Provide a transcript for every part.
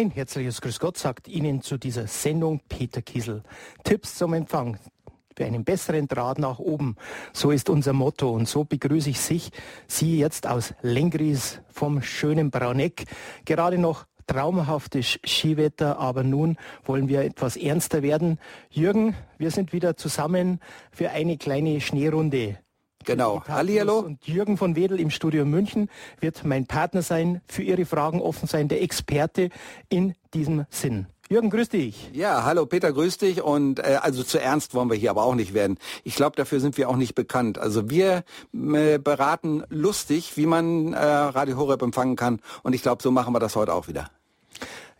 Ein herzliches Grüß Gott sagt Ihnen zu dieser Sendung Peter Kiesel. Tipps zum Empfang für einen besseren Draht nach oben. So ist unser Motto und so begrüße ich sich, Sie jetzt aus Lengries vom schönen Brauneck. Gerade noch traumhaftes Skiwetter, aber nun wollen wir etwas ernster werden. Jürgen, wir sind wieder zusammen für eine kleine Schneerunde. Genau. Hallihallo. Und Jürgen von Wedel im Studio München wird mein Partner sein, für Ihre Fragen offen sein, der Experte in diesem Sinn. Jürgen, grüß dich. Ja, hallo Peter, grüß dich. Und äh, also zu ernst wollen wir hier aber auch nicht werden. Ich glaube, dafür sind wir auch nicht bekannt. Also wir äh, beraten lustig, wie man äh, Radio Horeb empfangen kann. Und ich glaube, so machen wir das heute auch wieder.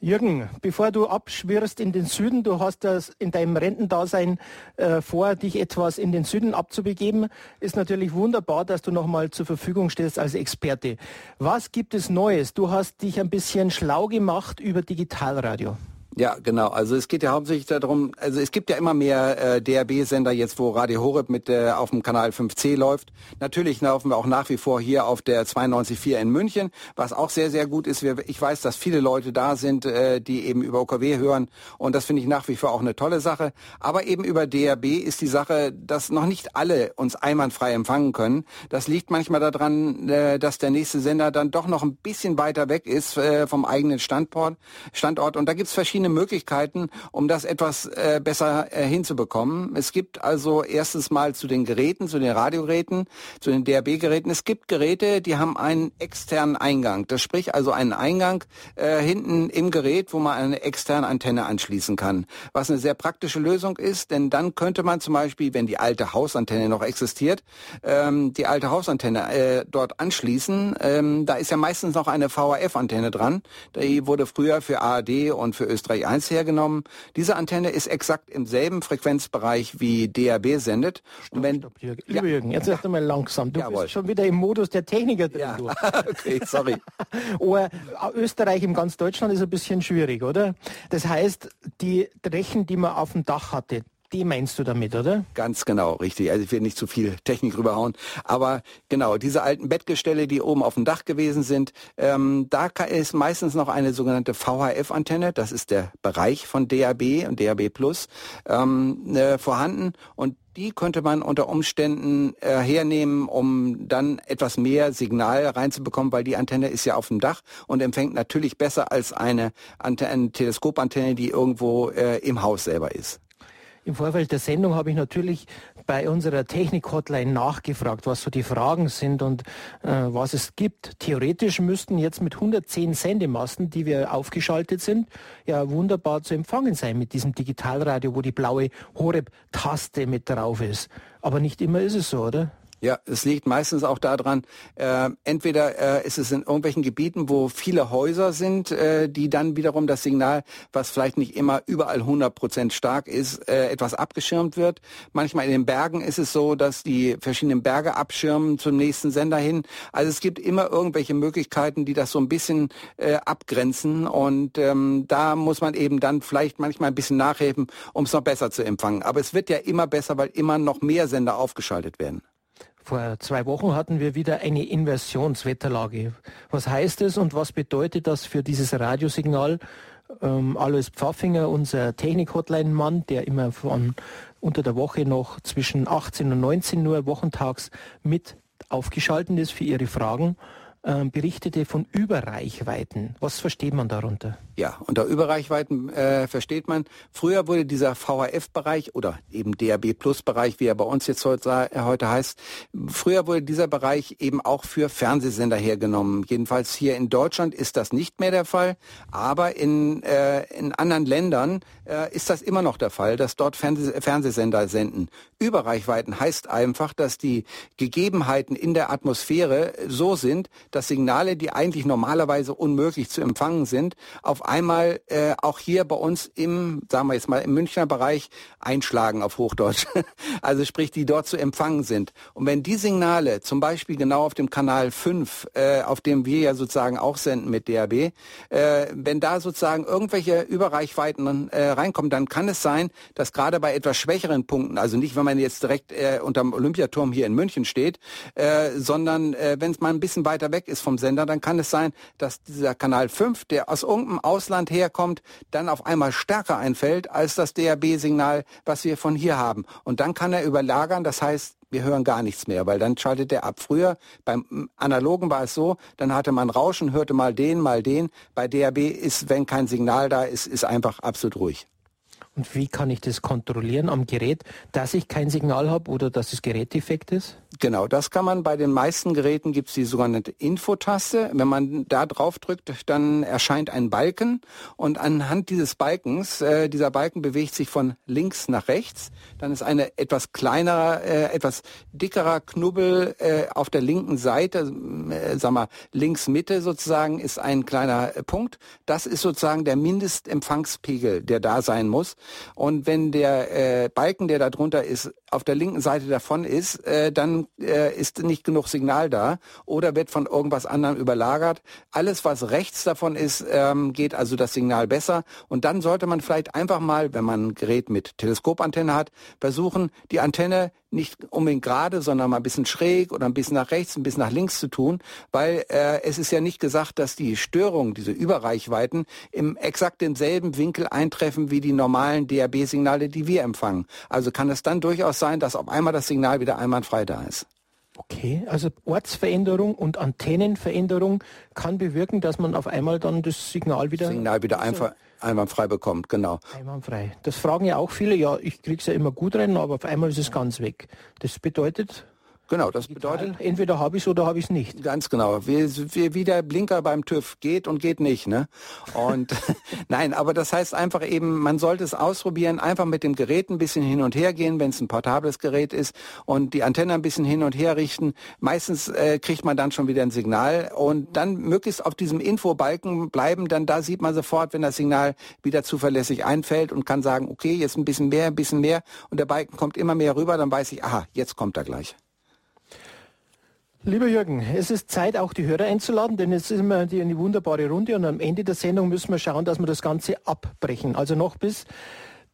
Jürgen, bevor du abschwirrst in den Süden, du hast das in deinem Rentendasein äh, vor, dich etwas in den Süden abzubegeben, ist natürlich wunderbar, dass du nochmal zur Verfügung stehst als Experte. Was gibt es Neues? Du hast dich ein bisschen schlau gemacht über Digitalradio. Ja, genau. Also es geht ja hauptsächlich darum, also es gibt ja immer mehr äh, DRB-Sender jetzt, wo Radio Horeb mit äh, auf dem Kanal 5C läuft. Natürlich laufen wir auch nach wie vor hier auf der 92.4 in München, was auch sehr, sehr gut ist. Wir, ich weiß, dass viele Leute da sind, äh, die eben über OKW hören und das finde ich nach wie vor auch eine tolle Sache. Aber eben über DRB ist die Sache, dass noch nicht alle uns einwandfrei empfangen können. Das liegt manchmal daran, äh, dass der nächste Sender dann doch noch ein bisschen weiter weg ist äh, vom eigenen Standort. Standort und da gibt's verschiedene verschiedene Möglichkeiten, um das etwas äh, besser äh, hinzubekommen. Es gibt also erstens mal zu den Geräten, zu den Radiogeräten, zu den DRB-Geräten, es gibt Geräte, die haben einen externen Eingang. Das sprich also einen Eingang äh, hinten im Gerät, wo man eine externe Antenne anschließen kann. Was eine sehr praktische Lösung ist, denn dann könnte man zum Beispiel, wenn die alte Hausantenne noch existiert, ähm, die alte Hausantenne äh, dort anschließen. Ähm, da ist ja meistens noch eine VHF-Antenne dran. Die wurde früher für ARD und für Österreich 3.1 hergenommen. Diese Antenne ist exakt im selben Frequenzbereich wie DAB sendet. Stopp, und wenn, stopp, Jürgen. Ja. Jürgen, jetzt erst einmal langsam. Du Jawohl. bist schon wieder im Modus der Techniker drin. Ja. okay, sorry. Aber Österreich im ganz Deutschland ist ein bisschen schwierig, oder? Das heißt, die Rechen, die man auf dem Dach hatte, die meinst du damit, oder? Ganz genau, richtig. Also ich will nicht zu viel Technik rüberhauen. Aber genau, diese alten Bettgestelle, die oben auf dem Dach gewesen sind, ähm, da ist meistens noch eine sogenannte VHF-Antenne. Das ist der Bereich von DAB und DAB Plus ähm, äh, vorhanden. Und die könnte man unter Umständen äh, hernehmen, um dann etwas mehr Signal reinzubekommen, weil die Antenne ist ja auf dem Dach und empfängt natürlich besser als eine, Antenne, eine Teleskopantenne, die irgendwo äh, im Haus selber ist. Im Vorfeld der Sendung habe ich natürlich bei unserer Technik-Hotline nachgefragt, was so die Fragen sind und äh, was es gibt. Theoretisch müssten jetzt mit 110 Sendemasten, die wir aufgeschaltet sind, ja wunderbar zu empfangen sein mit diesem Digitalradio, wo die blaue Horeb-Taste mit drauf ist. Aber nicht immer ist es so, oder? Ja, es liegt meistens auch daran, äh, entweder äh, ist es in irgendwelchen Gebieten, wo viele Häuser sind, äh, die dann wiederum das Signal, was vielleicht nicht immer überall 100 Prozent stark ist, äh, etwas abgeschirmt wird. Manchmal in den Bergen ist es so, dass die verschiedenen Berge abschirmen zum nächsten Sender hin. Also es gibt immer irgendwelche Möglichkeiten, die das so ein bisschen äh, abgrenzen und ähm, da muss man eben dann vielleicht manchmal ein bisschen nachheben, um es noch besser zu empfangen. Aber es wird ja immer besser, weil immer noch mehr Sender aufgeschaltet werden. Vor zwei Wochen hatten wir wieder eine Inversionswetterlage. Was heißt es und was bedeutet das für dieses Radiosignal? Ähm, Alois Pfaffinger, unser Technik-Hotline-Mann, der immer von unter der Woche noch zwischen 18 und 19 Uhr wochentags mit aufgeschaltet ist für Ihre Fragen, äh, berichtete von Überreichweiten. Was versteht man darunter? Ja, unter Überreichweiten äh, versteht man, früher wurde dieser VHF-Bereich oder eben DAB-Plus-Bereich, wie er bei uns jetzt heute, äh, heute heißt, früher wurde dieser Bereich eben auch für Fernsehsender hergenommen. Jedenfalls hier in Deutschland ist das nicht mehr der Fall, aber in, äh, in anderen Ländern äh, ist das immer noch der Fall, dass dort Fernseh Fernsehsender senden. Überreichweiten heißt einfach, dass die Gegebenheiten in der Atmosphäre so sind, dass Signale, die eigentlich normalerweise unmöglich zu empfangen sind, auf einmal äh, auch hier bei uns im, sagen wir jetzt mal, im Münchner Bereich einschlagen auf Hochdeutsch. also sprich, die dort zu empfangen sind. Und wenn die Signale zum Beispiel genau auf dem Kanal 5, äh, auf dem wir ja sozusagen auch senden mit DAB, äh, wenn da sozusagen irgendwelche Überreichweiten äh, reinkommen, dann kann es sein, dass gerade bei etwas schwächeren Punkten, also nicht, wenn man jetzt direkt äh, unterm Olympiaturm hier in München steht, äh, sondern äh, wenn es mal ein bisschen weiter weg weg ist vom Sender, dann kann es sein, dass dieser Kanal 5, der aus irgendeinem Ausland herkommt, dann auf einmal stärker einfällt als das DAB-Signal, was wir von hier haben. Und dann kann er überlagern, das heißt, wir hören gar nichts mehr, weil dann schaltet er ab. Früher beim Analogen war es so, dann hatte man Rauschen, hörte mal den, mal den. Bei DAB ist, wenn kein Signal da ist, ist einfach absolut ruhig. Und wie kann ich das kontrollieren am Gerät, dass ich kein Signal habe oder dass das Gerät defekt ist? Genau, das kann man bei den meisten Geräten gibt es die sogenannte Infotaste. Wenn man da drauf drückt, dann erscheint ein Balken und anhand dieses Balkens, äh, dieser Balken bewegt sich von links nach rechts. Dann ist eine etwas kleinerer, äh, etwas dickerer Knubbel äh, auf der linken Seite, äh, sag mal links Mitte sozusagen, ist ein kleiner Punkt. Das ist sozusagen der Mindestempfangspegel, der da sein muss. Und wenn der äh, Balken, der da drunter ist, auf der linken Seite davon ist, äh, dann äh, ist nicht genug Signal da oder wird von irgendwas anderem überlagert. Alles, was rechts davon ist, ähm, geht also das Signal besser. Und dann sollte man vielleicht einfach mal, wenn man ein Gerät mit Teleskopantenne hat, versuchen, die Antenne nicht unbedingt gerade, sondern mal ein bisschen schräg oder ein bisschen nach rechts, ein bisschen nach links zu tun, weil äh, es ist ja nicht gesagt, dass die Störungen, diese Überreichweiten, im exakt demselben Winkel eintreffen wie die normalen DAB-Signale, die wir empfangen. Also kann es dann durchaus sein, dass auf einmal das Signal wieder einwandfrei da ist. Okay, also Ortsveränderung und Antennenveränderung kann bewirken, dass man auf einmal dann das Signal wieder... Signal wieder einfach einwandfrei bekommt, genau. Einwandfrei. Das fragen ja auch viele, ja, ich kriege es ja immer gut rein, aber auf einmal ist es ganz weg. Das bedeutet, Genau, das bedeutet. Entweder habe ich es oder habe ich es nicht. Ganz genau. Wie, wie, wie der Blinker beim TÜV geht und geht nicht, ne? Und nein, aber das heißt einfach eben, man sollte es ausprobieren, einfach mit dem Gerät ein bisschen hin und her gehen, wenn es ein portables Gerät ist und die Antenne ein bisschen hin und her richten. Meistens äh, kriegt man dann schon wieder ein Signal und dann möglichst auf diesem Infobalken bleiben, dann da sieht man sofort, wenn das Signal wieder zuverlässig einfällt und kann sagen, okay, jetzt ein bisschen mehr, ein bisschen mehr und der Balken kommt immer mehr rüber, dann weiß ich, aha, jetzt kommt er gleich. Lieber Jürgen, es ist Zeit, auch die Hörer einzuladen, denn es ist immer eine wunderbare Runde und am Ende der Sendung müssen wir schauen, dass wir das Ganze abbrechen. Also noch bis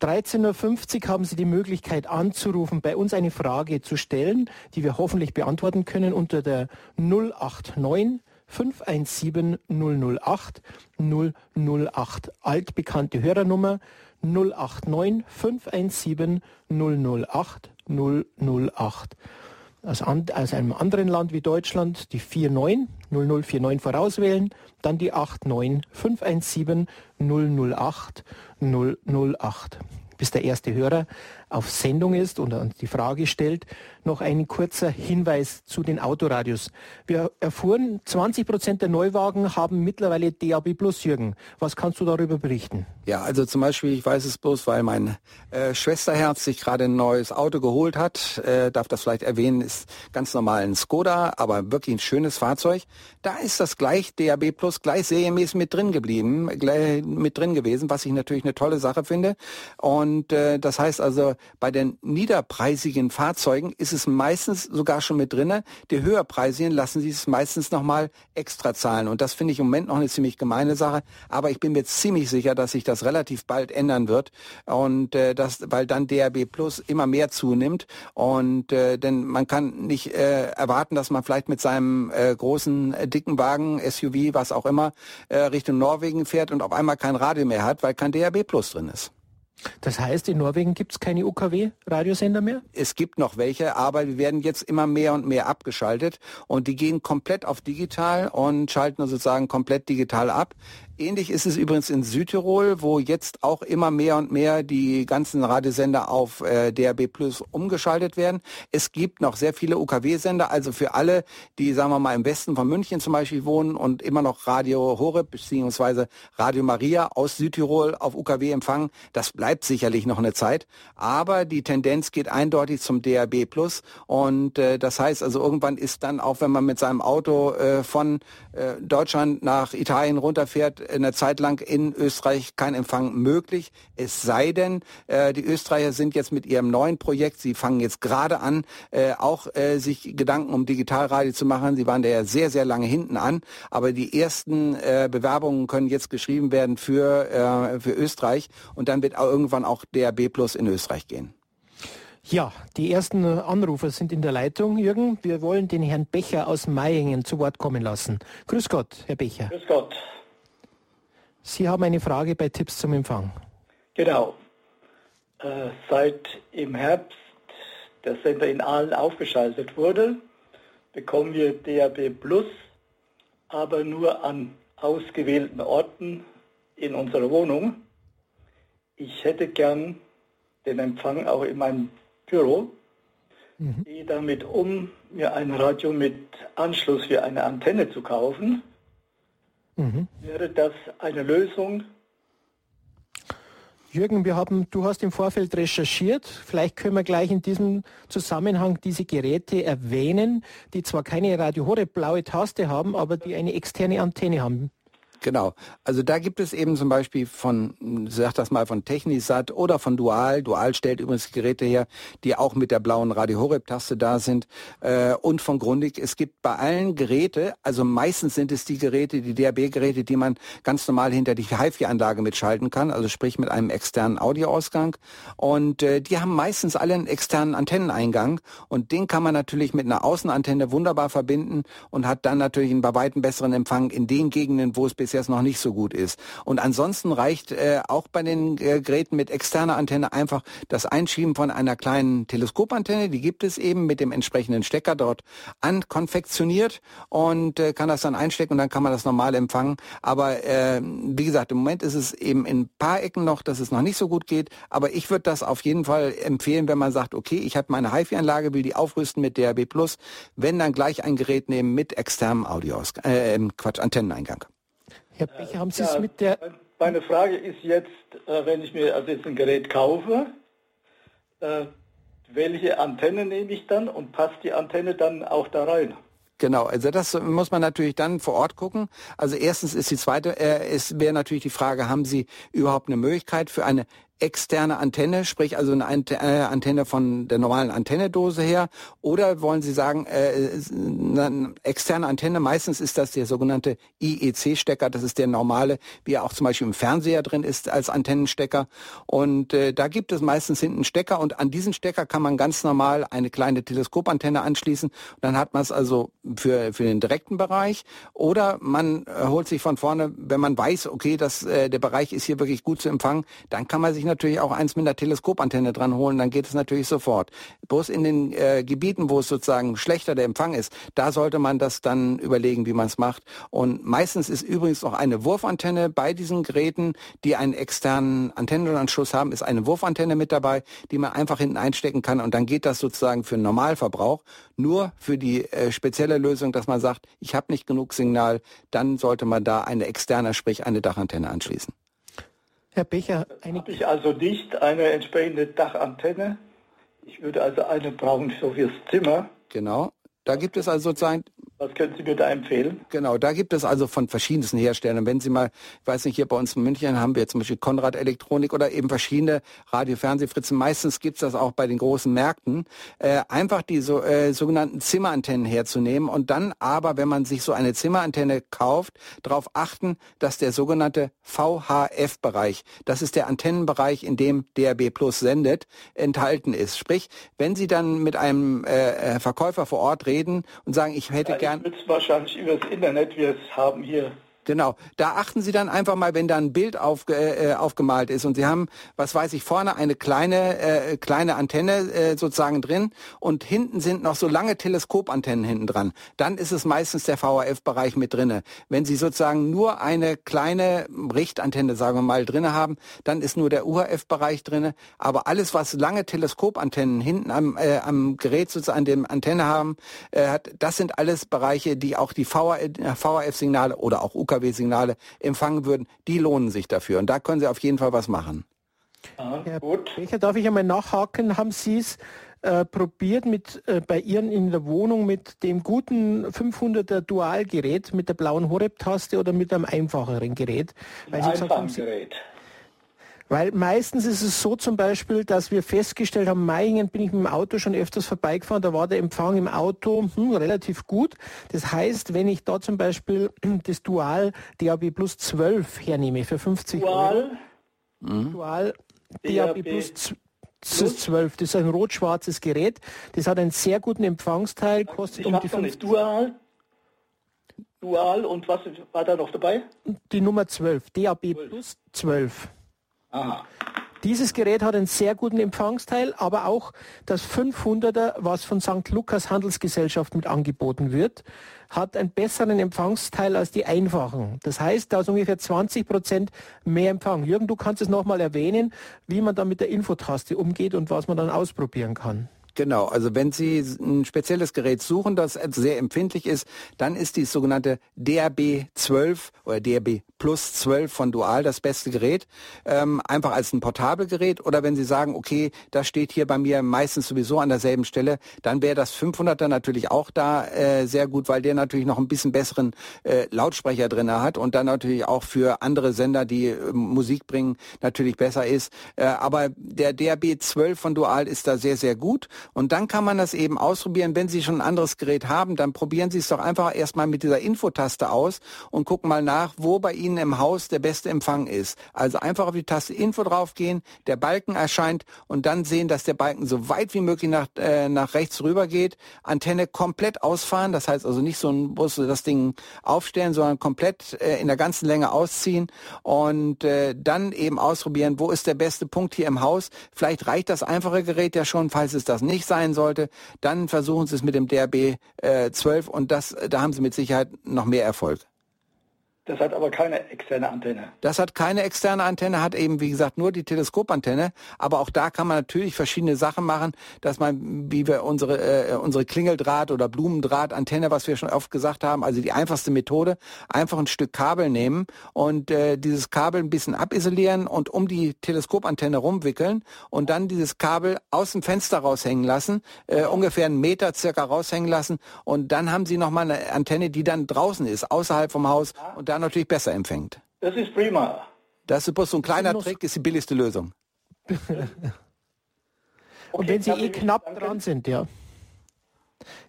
13.50 Uhr haben Sie die Möglichkeit anzurufen, bei uns eine Frage zu stellen, die wir hoffentlich beantworten können unter der 089 517 008 008. Altbekannte Hörernummer 089 517 008 008 aus, an, aus einem anderen Land wie Deutschland die 49 0049 vorauswählen, dann die 89 517 008 008. Bis der erste Hörer auf Sendung ist und die Frage stellt, noch ein kurzer Hinweis zu den Autoradios. Wir erfuhren, 20 Prozent der Neuwagen haben mittlerweile DAB Plus, Jürgen. Was kannst du darüber berichten? Ja, also zum Beispiel, ich weiß es bloß, weil mein äh, Schwesterherz sich gerade ein neues Auto geholt hat, äh, darf das vielleicht erwähnen, ist ganz normal ein Skoda, aber wirklich ein schönes Fahrzeug. Da ist das gleich DAB Plus gleich serienmäßig mit drin geblieben, gleich mit drin gewesen, was ich natürlich eine tolle Sache finde. Und äh, das heißt also, bei den niederpreisigen Fahrzeugen ist es meistens sogar schon mit drinne. Die höherpreisigen lassen sie es meistens nochmal extra zahlen. Und das finde ich im Moment noch eine ziemlich gemeine Sache. Aber ich bin mir ziemlich sicher, dass sich das relativ bald ändern wird. Und äh, das, weil dann DRB Plus immer mehr zunimmt. Und äh, denn man kann nicht äh, erwarten, dass man vielleicht mit seinem äh, großen, äh, dicken Wagen, SUV, was auch immer, äh, Richtung Norwegen fährt und auf einmal kein Radio mehr hat, weil kein DRB Plus drin ist. Das heißt, in Norwegen gibt es keine UKW-Radiosender mehr? Es gibt noch welche, aber wir werden jetzt immer mehr und mehr abgeschaltet und die gehen komplett auf digital und schalten sozusagen komplett digital ab. Ähnlich ist es übrigens in Südtirol, wo jetzt auch immer mehr und mehr die ganzen Radiosender auf äh, DRB Plus umgeschaltet werden. Es gibt noch sehr viele UKW-Sender, also für alle, die, sagen wir mal, im Westen von München zum Beispiel wohnen und immer noch Radio Horeb bzw. Radio Maria aus Südtirol auf UKW empfangen. Das bleibt sicherlich noch eine Zeit, aber die Tendenz geht eindeutig zum DRB Plus und äh, das heißt also irgendwann ist dann auch, wenn man mit seinem Auto äh, von äh, Deutschland nach Italien runterfährt, eine Zeit lang in Österreich kein Empfang möglich. Es sei denn, äh, die Österreicher sind jetzt mit ihrem neuen Projekt, sie fangen jetzt gerade an, äh, auch äh, sich Gedanken um Digitalradio zu machen. Sie waren da ja sehr, sehr lange hinten an, aber die ersten äh, Bewerbungen können jetzt geschrieben werden für, äh, für Österreich und dann wird auch irgendwann auch DRB Plus in Österreich gehen. Ja, die ersten Anrufer sind in der Leitung, Jürgen. Wir wollen den Herrn Becher aus Mayingen zu Wort kommen lassen. Grüß Gott, Herr Becher. Grüß Gott. Sie haben eine Frage bei Tipps zum Empfang. Genau. Äh, seit im Herbst der Sender in Aalen aufgeschaltet wurde, bekommen wir DAB Plus, aber nur an ausgewählten Orten in unserer Wohnung. Ich hätte gern den Empfang auch in meinem Büro. Mhm. Gehe damit um, mir ein Radio mit Anschluss für eine Antenne zu kaufen. Mhm. Wäre das eine Lösung? Jürgen, wir haben, du hast im Vorfeld recherchiert. Vielleicht können wir gleich in diesem Zusammenhang diese Geräte erwähnen, die zwar keine Radio Horeb blaue Taste haben, aber die eine externe Antenne haben. Genau. Also da gibt es eben zum Beispiel von, sag das mal, von Technisat oder von Dual. Dual stellt übrigens Geräte her, die auch mit der blauen Radio Horeb-Taste da sind. Äh, und von Grundig. Es gibt bei allen Geräte, also meistens sind es die Geräte, die DAB-Geräte, die man ganz normal hinter die HiFi-Anlage mitschalten kann, also sprich mit einem externen Audioausgang. Und äh, die haben meistens alle einen externen Antenneneingang. Und den kann man natürlich mit einer Außenantenne wunderbar verbinden und hat dann natürlich einen bei weitem besseren Empfang in den Gegenden, wo es bisher noch nicht so gut ist. Und ansonsten reicht äh, auch bei den äh, Geräten mit externer Antenne einfach das Einschieben von einer kleinen Teleskopantenne, die gibt es eben mit dem entsprechenden Stecker dort ankonfektioniert und äh, kann das dann einstecken und dann kann man das normal empfangen. Aber äh, wie gesagt, im Moment ist es eben in ein paar Ecken noch, dass es noch nicht so gut geht. Aber ich würde das auf jeden Fall empfehlen, wenn man sagt, okay, ich habe meine HiFi-Anlage, will die aufrüsten mit DAB+, wenn dann gleich ein Gerät nehmen mit externem Audio, äh, Quatsch, Antenneneingang. Herr Becher, haben Sie es mit der... Meine Frage ist jetzt, äh, wenn ich mir also jetzt ein Gerät kaufe, äh, welche Antenne nehme ich dann und passt die Antenne dann auch da rein? Genau, also das muss man natürlich dann vor Ort gucken. Also erstens ist die zweite, äh, es wäre natürlich die Frage, haben Sie überhaupt eine Möglichkeit für eine externe Antenne, sprich also eine äh, Antenne von der normalen Antennedose her, oder wollen Sie sagen, äh, eine externe Antenne, meistens ist das der sogenannte IEC-Stecker, das ist der normale, wie er auch zum Beispiel im Fernseher drin ist als Antennenstecker. Und äh, da gibt es meistens hinten einen Stecker und an diesen Stecker kann man ganz normal eine kleine Teleskopantenne anschließen. Dann hat man es also für, für den direkten Bereich. Oder man äh, holt sich von vorne, wenn man weiß, okay, dass äh, der Bereich ist hier wirklich gut zu empfangen, dann kann man sich natürlich auch eins mit einer Teleskopantenne dran holen, dann geht es natürlich sofort. Bloß in den äh, Gebieten, wo es sozusagen schlechter der Empfang ist, da sollte man das dann überlegen, wie man es macht. Und meistens ist übrigens auch eine Wurfantenne bei diesen Geräten, die einen externen Antennenanschluss haben, ist eine Wurfantenne mit dabei, die man einfach hinten einstecken kann und dann geht das sozusagen für Normalverbrauch. Nur für die äh, spezielle Lösung, dass man sagt, ich habe nicht genug Signal, dann sollte man da eine externe, sprich eine Dachantenne anschließen. Herr Becher, eine... Habe ich also nicht eine entsprechende Dachantenne? Ich würde also eine brauchen so fürs Zimmer. Genau. Da gibt es also sozusagen was können Sie mir da empfehlen? Genau, da gibt es also von verschiedensten Herstellern. Wenn Sie mal, ich weiß nicht, hier bei uns in München haben wir zum Beispiel Konrad Elektronik oder eben verschiedene Radio, Fernsehfritzen. Meistens gibt es das auch bei den großen Märkten. Äh, einfach die so, äh, sogenannten Zimmerantennen herzunehmen und dann aber, wenn man sich so eine Zimmerantenne kauft, darauf achten, dass der sogenannte VHF-Bereich, das ist der Antennenbereich, in dem DRB Plus sendet, enthalten ist. Sprich, wenn Sie dann mit einem äh, Verkäufer vor Ort reden und sagen, ich hätte ja, gern. Nützt wahrscheinlich übers Internet. Wir haben hier Genau. Da achten Sie dann einfach mal, wenn da ein Bild auf, äh, aufgemalt ist und Sie haben, was weiß ich, vorne eine kleine äh, kleine Antenne äh, sozusagen drin und hinten sind noch so lange Teleskopantennen hinten dran. Dann ist es meistens der VHF-Bereich mit drinne. Wenn Sie sozusagen nur eine kleine Richtantenne, sagen wir mal, drinne haben, dann ist nur der UHF-Bereich drinne. Aber alles, was lange Teleskopantennen hinten am, äh, am Gerät sozusagen an dem Antenne haben, äh, hat, das sind alles Bereiche, die auch die VHF-Signale oder auch UK UKW-Signale empfangen würden, die lohnen sich dafür. Und da können Sie auf jeden Fall was machen. Herr gut. Becher, darf ich einmal nachhaken? Haben Sie es äh, probiert mit äh, bei Ihren in der Wohnung mit dem guten 500er Dualgerät mit der blauen Horeb-Taste oder mit einem einfacheren Gerät? Weil Ein einfachen Gerät. Weil meistens ist es so zum Beispiel, dass wir festgestellt haben, Meiringen bin ich mit dem Auto schon öfters vorbeigefahren, da war der Empfang im Auto hm, relativ gut. Das heißt, wenn ich da zum Beispiel das Dual DAB Plus 12 hernehme für 50 Dual? Euro, mhm. Dual DAB Plus Plus 12. Das ist ein rot-schwarzes Gerät. Das hat einen sehr guten Empfangsteil, kostet ich um die 50. Dual. Dual und was war da noch dabei? Die Nummer 12, DAB 12. Plus 12. Aha. Dieses Gerät hat einen sehr guten Empfangsteil, aber auch das 500er, was von St. Lukas Handelsgesellschaft mit angeboten wird, hat einen besseren Empfangsteil als die einfachen. Das heißt, da ist ungefähr 20 Prozent mehr Empfang. Jürgen, du kannst es nochmal erwähnen, wie man da mit der Infotaste umgeht und was man dann ausprobieren kann. Genau, also wenn Sie ein spezielles Gerät suchen, das sehr empfindlich ist, dann ist die sogenannte DRB 12 oder DRB Plus 12 von Dual das beste Gerät, ähm, einfach als ein Portabelgerät. Oder wenn Sie sagen, okay, das steht hier bei mir meistens sowieso an derselben Stelle, dann wäre das 500er natürlich auch da äh, sehr gut, weil der natürlich noch ein bisschen besseren äh, Lautsprecher drin hat und dann natürlich auch für andere Sender, die äh, Musik bringen, natürlich besser ist. Äh, aber der DRB 12 von Dual ist da sehr, sehr gut. Und dann kann man das eben ausprobieren. Wenn Sie schon ein anderes Gerät haben, dann probieren Sie es doch einfach erstmal mit dieser Infotaste aus und gucken mal nach, wo bei Ihnen im Haus der beste Empfang ist. Also einfach auf die Taste Info draufgehen, der Balken erscheint und dann sehen, dass der Balken so weit wie möglich nach, äh, nach rechts rüber geht. Antenne komplett ausfahren, das heißt also nicht so ein Bus das Ding aufstellen, sondern komplett äh, in der ganzen Länge ausziehen und äh, dann eben ausprobieren, wo ist der beste Punkt hier im Haus. Vielleicht reicht das einfache Gerät ja schon, falls es das nicht nicht sein sollte, dann versuchen Sie es mit dem DRB äh, 12 und das, da haben Sie mit Sicherheit noch mehr Erfolg. Das hat aber keine externe Antenne. Das hat keine externe Antenne, hat eben, wie gesagt, nur die Teleskopantenne. Aber auch da kann man natürlich verschiedene Sachen machen, dass man, wie wir unsere, äh, unsere Klingeldraht- oder Blumendrahtantenne, was wir schon oft gesagt haben, also die einfachste Methode, einfach ein Stück Kabel nehmen und äh, dieses Kabel ein bisschen abisolieren und um die Teleskopantenne rumwickeln und dann dieses Kabel aus dem Fenster raushängen lassen, äh, ungefähr einen Meter circa raushängen lassen und dann haben Sie nochmal eine Antenne, die dann draußen ist, außerhalb vom Haus und da natürlich besser empfängt. Das ist prima. Das ist bloß so ein kleiner Trick, ist die billigste Lösung. Und wenn Sie eh knapp danke. dran sind, ja.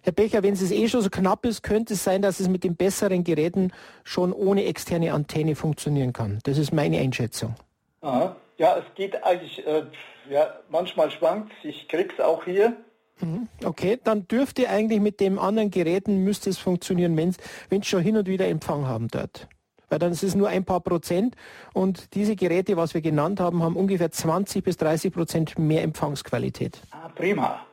Herr Becher, wenn es eh schon so knapp ist, könnte es sein, dass es mit den besseren Geräten schon ohne externe Antenne funktionieren kann. Das ist meine Einschätzung. Aha. Ja, es geht eigentlich, äh, ja, manchmal schwankt Ich krieg's auch hier. Mhm. Okay, dann dürfte eigentlich mit dem anderen Geräten müsste es funktionieren, wenn es schon hin und wieder Empfang haben dort. Weil dann ist es nur ein paar Prozent und diese Geräte, was wir genannt haben, haben ungefähr 20 bis 30 Prozent mehr Empfangsqualität. Ah, prima.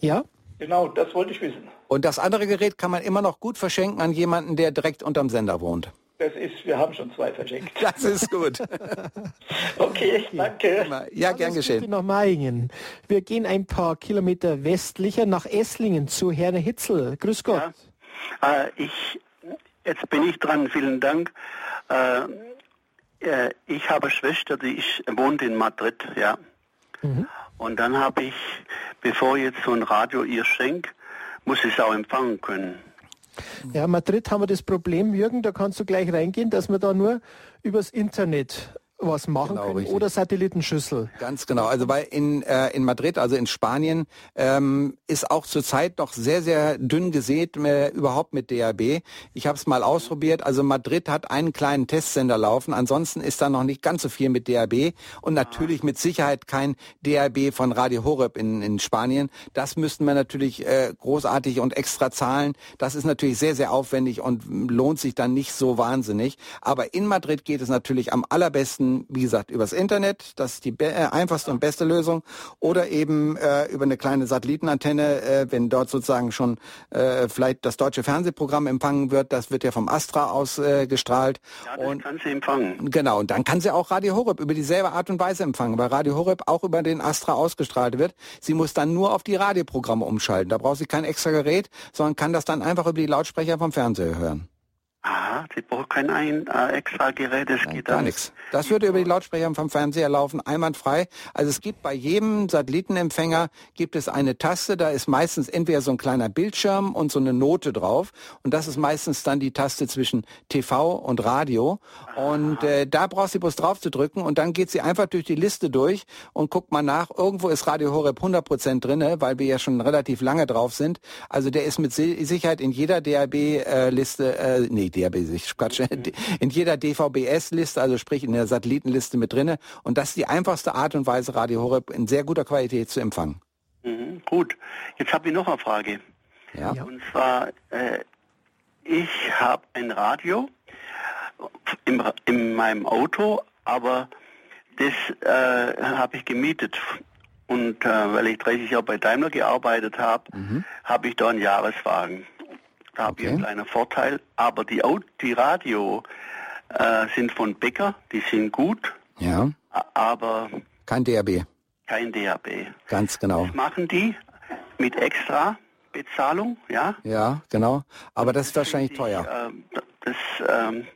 Ja? Genau, das wollte ich wissen. Und das andere Gerät kann man immer noch gut verschenken an jemanden, der direkt unterm Sender wohnt. Das ist, wir haben schon zwei verschenkt. Das ist gut. okay, danke. Ja, gern geschehen. Nach Maingen. Wir gehen ein paar Kilometer westlicher nach Esslingen zu Herrn Hitzel. Grüß Gott. Ja, äh, ich, jetzt bin ich dran, vielen Dank. Äh, äh, ich habe eine Schwester, die ich wohnt in Madrid, ja. Mhm. Und dann habe ich, bevor jetzt so ein Radio ihr schenke, muss ich es auch empfangen können. Ja, Madrid haben wir das Problem, Jürgen, da kannst du gleich reingehen, dass wir da nur übers Internet was machen genau, können richtig. oder Satellitenschüssel. Ganz genau. Also bei in, äh, in Madrid, also in Spanien, ähm, ist auch zurzeit noch sehr, sehr dünn gesät äh, überhaupt mit DAB. Ich habe es mal ausprobiert. Also Madrid hat einen kleinen Testsender laufen. Ansonsten ist da noch nicht ganz so viel mit DAB und natürlich mit Sicherheit kein DAB von Radio Horeb in, in Spanien. Das müssten wir natürlich äh, großartig und extra zahlen. Das ist natürlich sehr, sehr aufwendig und lohnt sich dann nicht so wahnsinnig. Aber in Madrid geht es natürlich am allerbesten wie gesagt, übers Internet, das ist die äh, einfachste und beste Lösung, oder eben äh, über eine kleine Satellitenantenne, äh, wenn dort sozusagen schon äh, vielleicht das deutsche Fernsehprogramm empfangen wird, das wird ja vom Astra ausgestrahlt. ja, das und, kann sie empfangen. Genau, und dann kann sie auch Radio Horeb über dieselbe Art und Weise empfangen, weil Radio Horeb auch über den Astra ausgestrahlt wird. Sie muss dann nur auf die Radioprogramme umschalten. Da braucht sie kein extra Gerät, sondern kann das dann einfach über die Lautsprecher vom Fernseher hören. Ah, sie braucht kein ein, äh, extra Gerät, das Nein, geht gar nichts. Das würde über die Lautsprecher vom Fernseher laufen, einwandfrei. Also es gibt bei jedem Satellitenempfänger gibt es eine Taste, da ist meistens entweder so ein kleiner Bildschirm und so eine Note drauf und das ist meistens dann die Taste zwischen TV und Radio und äh, da braucht sie bloß drauf zu drücken und dann geht sie einfach durch die Liste durch und guckt mal nach, irgendwo ist Radio Horeb 100% drinne, weil wir ja schon relativ lange drauf sind. Also der ist mit Sicherheit in jeder DAB-Liste, äh, nee, DAB, ich quatsche, in jeder DVBS-Liste, also sprich in der Satellitenliste mit drinne. Und das ist die einfachste Art und Weise, Radio Horeb in sehr guter Qualität zu empfangen. Mhm, gut, jetzt habe ich noch eine Frage. Ja. Und zwar, äh, ich habe ein Radio im, in meinem Auto, aber das äh, habe ich gemietet. Und äh, weil ich 30 Jahre bei Daimler gearbeitet habe, mhm. habe ich da einen Jahreswagen. Da habe okay. ich einen kleinen Vorteil. Aber die, die Radio äh, sind von Becker, die sind gut. Ja. Aber kein DAB. Kein DAB. Ganz genau. Das machen die mit extra Bezahlung, ja? Ja, genau. Aber das, das ist wahrscheinlich die, teuer. Äh, das ähm,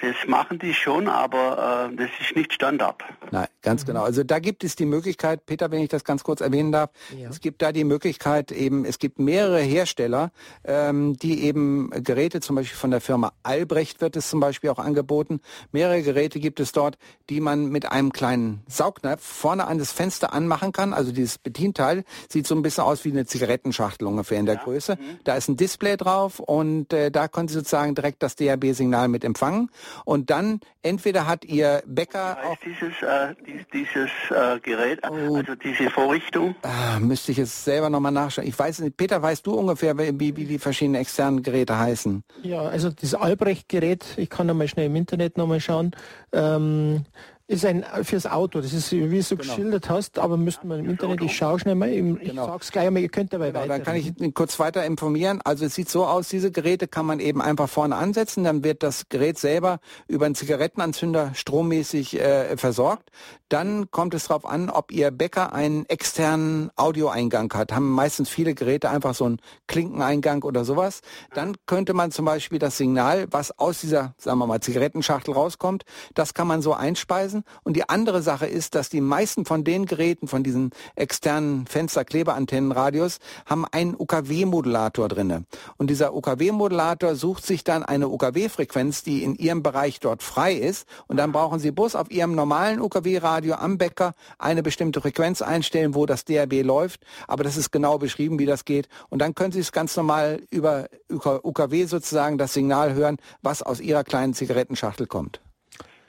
das machen die schon, aber äh, das ist nicht Standard. Nein, ganz mhm. genau. Also da gibt es die Möglichkeit, Peter, wenn ich das ganz kurz erwähnen darf, ja. es gibt da die Möglichkeit eben, es gibt mehrere Hersteller, ähm, die eben Geräte, zum Beispiel von der Firma Albrecht wird es zum Beispiel auch angeboten. Mehrere Geräte gibt es dort, die man mit einem kleinen Saugnapf vorne an das Fenster anmachen kann. Also dieses Bedienteil sieht so ein bisschen aus wie eine Zigarettenschachtel ungefähr in der ja. Größe. Mhm. Da ist ein Display drauf und äh, da können Sie sozusagen direkt das DAB-Signal mit empfangen und dann entweder hat ihr Bäcker auch dieses äh, dieses äh, Gerät, oh. also diese Vorrichtung. Ah, müsste ich jetzt selber nochmal nachschauen. Ich weiß nicht, Peter, weißt du ungefähr, wie, wie die verschiedenen externen Geräte heißen? Ja, also das Albrecht-Gerät, ich kann nochmal schnell im Internet nochmal schauen. Ähm, ist ein fürs Auto, das ist, wie du genau. geschildert hast, aber müssten wir im Internet, ich schaue schnell mal, ich genau. sag's gleich einmal, ihr könnt dabei genau, weiter. Dann kann ich kurz weiter informieren. Also es sieht so aus, diese Geräte kann man eben einfach vorne ansetzen, dann wird das Gerät selber über einen Zigarettenanzünder strommäßig äh, versorgt. Dann kommt es darauf an, ob Ihr Bäcker einen externen Audioeingang hat. Haben meistens viele Geräte einfach so einen Klinkeneingang oder sowas. Dann könnte man zum Beispiel das Signal, was aus dieser, sagen wir mal, Zigarettenschachtel rauskommt, das kann man so einspeisen und die andere Sache ist, dass die meisten von den Geräten, von diesen externen Fensterkleberantennenradios, haben einen UKW-Modulator drinne. Und dieser UKW-Modulator sucht sich dann eine UKW-Frequenz, die in Ihrem Bereich dort frei ist. Und dann brauchen Sie bloß auf Ihrem normalen UKW-Radio am Bäcker eine bestimmte Frequenz einstellen, wo das DRB läuft. Aber das ist genau beschrieben, wie das geht. Und dann können Sie es ganz normal über UKW sozusagen das Signal hören, was aus Ihrer kleinen Zigarettenschachtel kommt.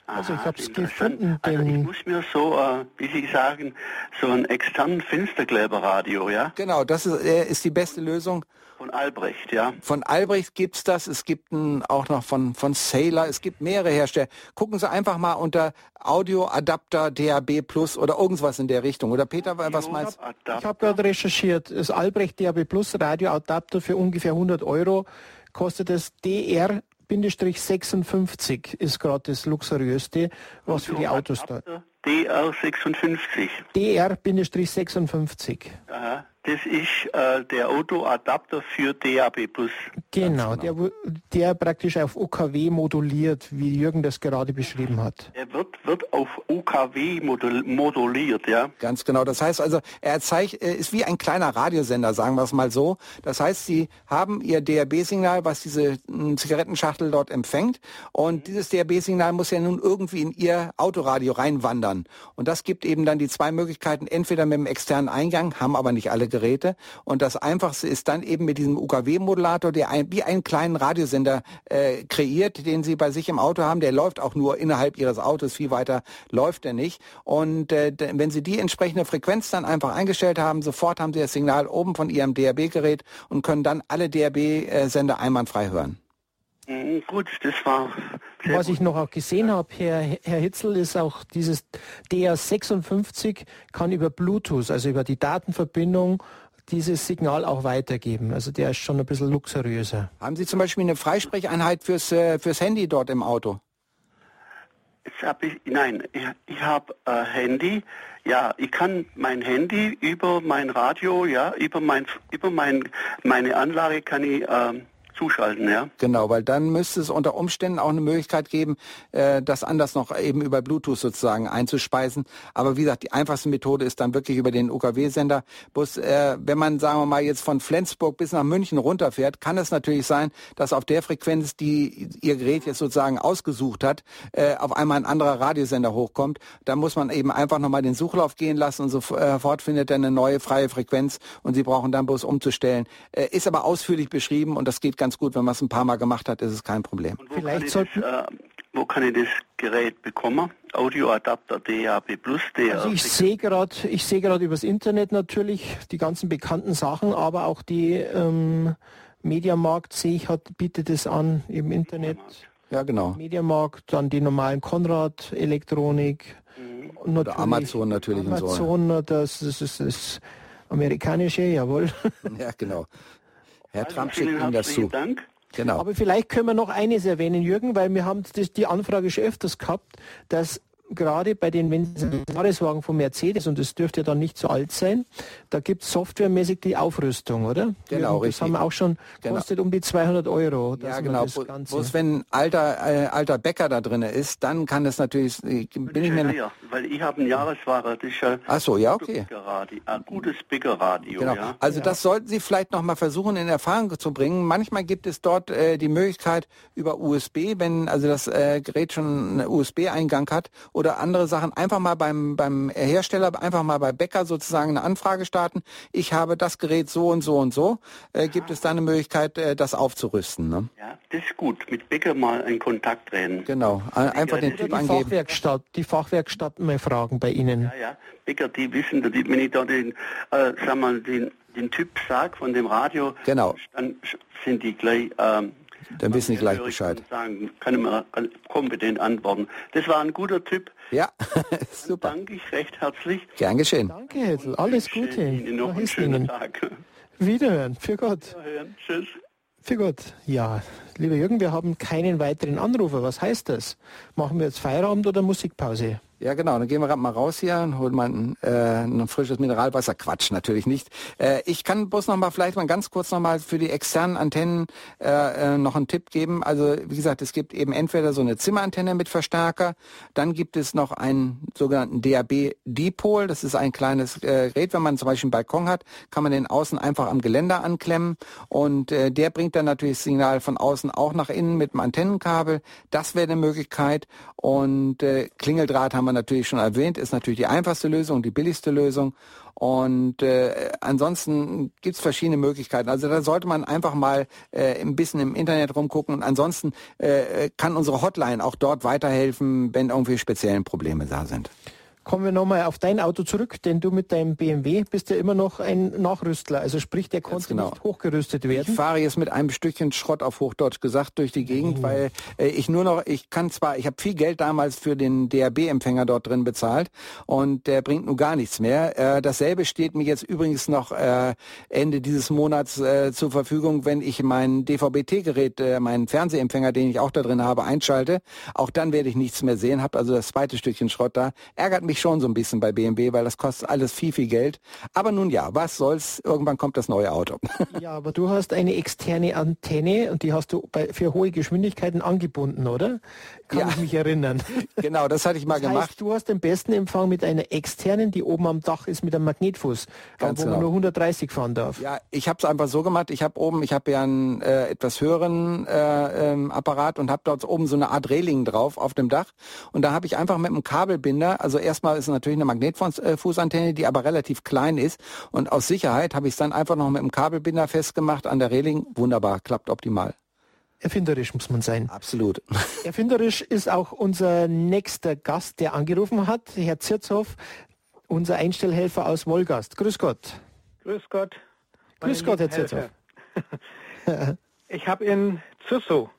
Also ich habe es gefunden. Also ich muss mir so, äh, wie Sie sagen, so ein externen Fensterkleberradio, ja? Genau, das ist, äh, ist die beste Lösung. Von Albrecht, ja. Von Albrecht gibt es das. Es gibt ein, auch noch von, von Sailor. Es gibt mehrere Hersteller. Gucken Sie einfach mal unter Audioadapter DAB Plus oder irgendwas in der Richtung. Oder Peter, was meinst du? Ich habe gerade recherchiert. Das Albrecht DAB Plus Radioadapter für ungefähr 100 Euro kostet es DR 56 ist gerade das luxuriöste, was für die Autos da. DR56. DR-56. Aha. Das ist äh, der Autoadapter für DAB+. Genau, der, der praktisch auf OKW moduliert, wie Jürgen das gerade beschrieben hat. Er wird, wird auf OKW moduliert, ja. Ganz genau. Das heißt also, er zeigt, ist wie ein kleiner Radiosender, sagen wir es mal so. Das heißt, Sie haben Ihr DAB-Signal, was diese hm, Zigarettenschachtel dort empfängt. Und mhm. dieses DAB-Signal muss ja nun irgendwie in Ihr Autoradio reinwandern. Und das gibt eben dann die zwei Möglichkeiten, entweder mit dem externen Eingang, haben aber nicht alle Geräte. Und das Einfachste ist dann eben mit diesem UKW-Modulator, der ein, wie einen kleinen Radiosender äh, kreiert, den Sie bei sich im Auto haben. Der läuft auch nur innerhalb Ihres Autos, viel weiter läuft er nicht. Und äh, wenn Sie die entsprechende Frequenz dann einfach eingestellt haben, sofort haben Sie das Signal oben von Ihrem DRB-Gerät und können dann alle DRB-Sender einwandfrei hören. Mhm, gut, das war. Was ich noch auch gesehen habe, Herr, Herr Hitzel, ist auch dieses DR56 kann über Bluetooth, also über die Datenverbindung, dieses Signal auch weitergeben. Also der ist schon ein bisschen luxuriöser. Haben Sie zum Beispiel eine Freisprecheinheit fürs, äh, fürs Handy dort im Auto? Ich, nein, ich, ich habe äh, Handy. Ja, ich kann mein Handy über mein Radio, ja, über mein, über mein, meine Anlage kann ich ähm, zuschalten, ja. Genau, weil dann müsste es unter Umständen auch eine Möglichkeit geben, äh, das anders noch eben über Bluetooth sozusagen einzuspeisen. Aber wie gesagt, die einfachste Methode ist dann wirklich über den UKW-Sender. Äh, wenn man, sagen wir mal, jetzt von Flensburg bis nach München runterfährt, kann es natürlich sein, dass auf der Frequenz, die Ihr Gerät jetzt sozusagen ausgesucht hat, äh, auf einmal ein anderer Radiosender hochkommt. Da muss man eben einfach nochmal den Suchlauf gehen lassen und sofort äh, findet er eine neue freie Frequenz und Sie brauchen dann bloß umzustellen. Äh, ist aber ausführlich beschrieben und das geht ganz gut, wenn man es ein paar Mal gemacht hat, ist es kein Problem. Und wo Vielleicht sollten... Das, äh, wo kann ich das Gerät bekommen? Audioadapter DAB Plus, DAB. Also ich sehe gerade, ich sehe gerade übers Internet natürlich die ganzen bekannten Sachen, aber auch die ähm, Mediamarkt sehe ich hat bietet es an im Internet. Ja, genau. Mediamarkt, dann die normalen Konrad Elektronik mhm. und Amazon natürlich Amazon, und so. das, das ist das amerikanische, jawohl. Ja, genau. Herr also Trump schickt Ihnen das zu. Dank. Genau. Aber vielleicht können wir noch eines erwähnen, Jürgen, weil wir haben das, die Anfrage schon öfters gehabt, dass gerade bei den, wenn Jahreswagen von Mercedes, und das dürfte ja dann nicht so alt sein, da gibt es softwaremäßig die Aufrüstung, oder? Genau, das richtig. haben wir auch schon, genau. kostet um die 200 Euro. Ja, genau. Bloß wenn alter, äh, alter Bäcker da drin ist, dann kann das natürlich, äh, bin ich mir... Ja, weil ich habe einen Jahreswagen, das ist ja... Ach so, ja, okay. Ein gutes Bäckerradio, genau. ja. Also ja. das sollten Sie vielleicht noch mal versuchen in Erfahrung zu bringen. Manchmal gibt es dort äh, die Möglichkeit über USB, wenn also das äh, Gerät schon einen USB-Eingang hat oder andere Sachen, einfach mal beim, beim Hersteller, einfach mal bei Bäcker sozusagen eine Anfrage starten. Ich habe das Gerät so und so und so. Äh, gibt es da eine Möglichkeit, äh, das aufzurüsten? Ne? Ja, das ist gut. Mit Bäcker mal in Kontakt treten. Genau, einfach den Typ die angeben. Fachwerkstatt, die Fachwerkstatt mal fragen bei Ihnen. Ja, ja. Bäcker, die wissen, die, wenn ich da den, äh, sag mal, den, den Typ sag von dem Radio, genau. dann sind die gleich ähm, dann wissen Sie gleich Bescheid. Sagen, kann ich mir kompetent antworten. Das war ein guter Tipp. Ja, super. Dann danke ich recht herzlich. Gern geschehen. Danke, Hetzel. Alles Gute. Ihnen noch einen schönen Tag. Wiederhören. Für Gott. Wiederhören. Tschüss. Für Gott. Ja, lieber Jürgen, wir haben keinen weiteren Anrufer. Was heißt das? Machen wir jetzt Feierabend oder Musikpause? Ja, genau. Dann gehen wir mal raus hier und holen mal ein, äh, ein frisches Mineralwasser. Quatsch, natürlich nicht. Äh, ich kann bloß noch mal vielleicht mal ganz kurz noch mal für die externen Antennen äh, äh, noch einen Tipp geben. Also wie gesagt, es gibt eben entweder so eine Zimmerantenne mit Verstärker, dann gibt es noch einen sogenannten DAB Dipol. Das ist ein kleines äh, Gerät, wenn man zum Beispiel einen Balkon hat, kann man den außen einfach am Geländer anklemmen und äh, der bringt dann natürlich das Signal von außen auch nach innen mit dem Antennenkabel. Das wäre eine Möglichkeit und äh, Klingeldraht haben wir natürlich schon erwähnt, ist natürlich die einfachste Lösung, die billigste Lösung. Und äh, ansonsten gibt es verschiedene Möglichkeiten. Also da sollte man einfach mal äh, ein bisschen im Internet rumgucken. Und ansonsten äh, kann unsere Hotline auch dort weiterhelfen, wenn irgendwie spezielle Probleme da sind. Kommen wir nochmal auf dein Auto zurück, denn du mit deinem BMW bist ja immer noch ein Nachrüstler. Also sprich, der konnte genau. nicht hochgerüstet werden. Ich fahre jetzt mit einem Stückchen Schrott auf Hochdeutsch gesagt durch die Gegend, mhm. weil äh, ich nur noch, ich kann zwar, ich habe viel Geld damals für den DAB-Empfänger dort drin bezahlt und der bringt nun gar nichts mehr. Äh, dasselbe steht mir jetzt übrigens noch äh, Ende dieses Monats äh, zur Verfügung, wenn ich mein DVB-T-Gerät, äh, meinen Fernsehempfänger, den ich auch da drin habe, einschalte. Auch dann werde ich nichts mehr sehen, habe also das zweite Stückchen Schrott da. Ärgert mich mich schon so ein bisschen bei BMW, weil das kostet alles viel, viel Geld. Aber nun ja, was soll's, irgendwann kommt das neue Auto. Ja, aber du hast eine externe Antenne und die hast du bei, für hohe Geschwindigkeiten angebunden, oder? Kann ja. ich mich erinnern. Genau, das hatte ich mal das gemacht. Heißt, du hast den besten Empfang mit einer externen, die oben am Dach ist mit einem Magnetfuß, Ganz wo genau. man nur 130 fahren darf. Ja, ich habe es einfach so gemacht, ich habe oben, ich habe ja einen äh, etwas höheren äh, ähm, Apparat und habe dort oben so eine Art Reling drauf auf dem Dach und da habe ich einfach mit einem Kabelbinder, also erst erstmal ist natürlich eine Magnetfußantenne, die aber relativ klein ist. Und aus Sicherheit habe ich es dann einfach noch mit einem Kabelbinder festgemacht an der Reling. Wunderbar, klappt optimal. Erfinderisch muss man sein. Absolut. Erfinderisch ist auch unser nächster Gast, der angerufen hat, Herr Zirzow, unser Einstellhelfer aus Wolgast. Grüß Gott. Grüß Gott. Grüß Gott, Herr Zirzow. ich habe in Züssow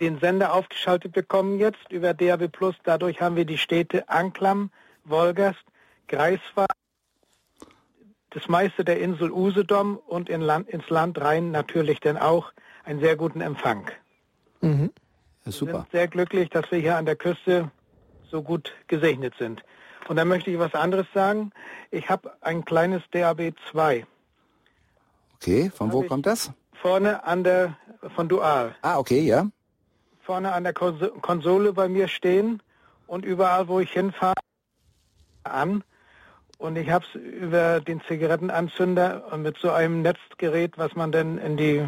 den Sender aufgeschaltet bekommen jetzt über DAB+. Dadurch haben wir die Städte Anklam, Wolgast, Greifswald, das meiste der Insel Usedom und in Land, ins Land Rhein natürlich dann auch einen sehr guten Empfang. Mhm. Ja, super. Wir sind sehr glücklich, dass wir hier an der Küste so gut gesegnet sind. Und dann möchte ich was anderes sagen. Ich habe ein kleines DAB 2. Okay, von wo kommt das? Vorne an der, von Dual. Ah, okay, ja vorne an der Konsole bei mir stehen und überall, wo ich hinfahre, an. Und ich habe es über den Zigarettenanzünder und mit so einem Netzgerät, was man dann in die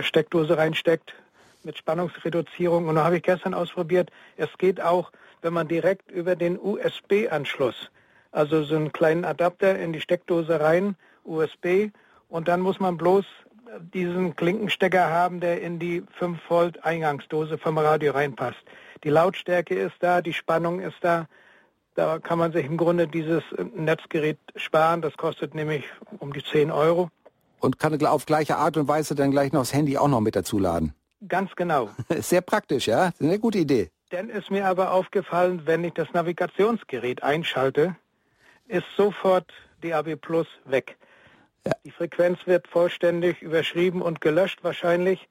Steckdose reinsteckt, mit Spannungsreduzierung. Und da habe ich gestern ausprobiert, es geht auch, wenn man direkt über den USB-Anschluss, also so einen kleinen Adapter in die Steckdose rein, USB, und dann muss man bloß diesen Klinkenstecker haben, der in die 5 Volt Eingangsdose vom Radio reinpasst. Die Lautstärke ist da, die Spannung ist da. Da kann man sich im Grunde dieses Netzgerät sparen. Das kostet nämlich um die 10 Euro. Und kann auf gleiche Art und Weise dann gleich noch das Handy auch noch mit dazu laden. Ganz genau. Sehr praktisch, ja? Das ist eine gute Idee. Dann ist mir aber aufgefallen, wenn ich das Navigationsgerät einschalte, ist sofort DAB Plus weg. Ja. Die Frequenz wird vollständig überschrieben und gelöscht wahrscheinlich.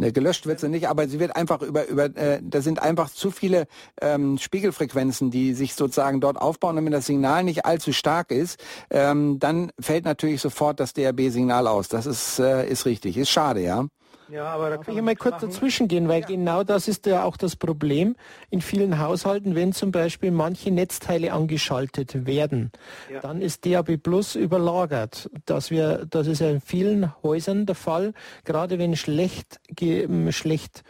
Ne, gelöscht wird sie nicht, aber sie wird einfach über, über äh, da sind einfach zu viele ähm, Spiegelfrequenzen, die sich sozusagen dort aufbauen. Und wenn das Signal nicht allzu stark ist, ähm, dann fällt natürlich sofort das DRB-Signal aus. Das ist, äh, ist richtig. Ist schade, ja. Ja, aber da kann ich mal kurz dazwischen gehen, weil ja. genau das ist ja auch das Problem in vielen Haushalten, wenn zum Beispiel manche Netzteile angeschaltet werden, ja. dann ist DAB Plus überlagert. Das, wir, das ist ja in vielen Häusern der Fall, gerade wenn schlecht, ge, schlecht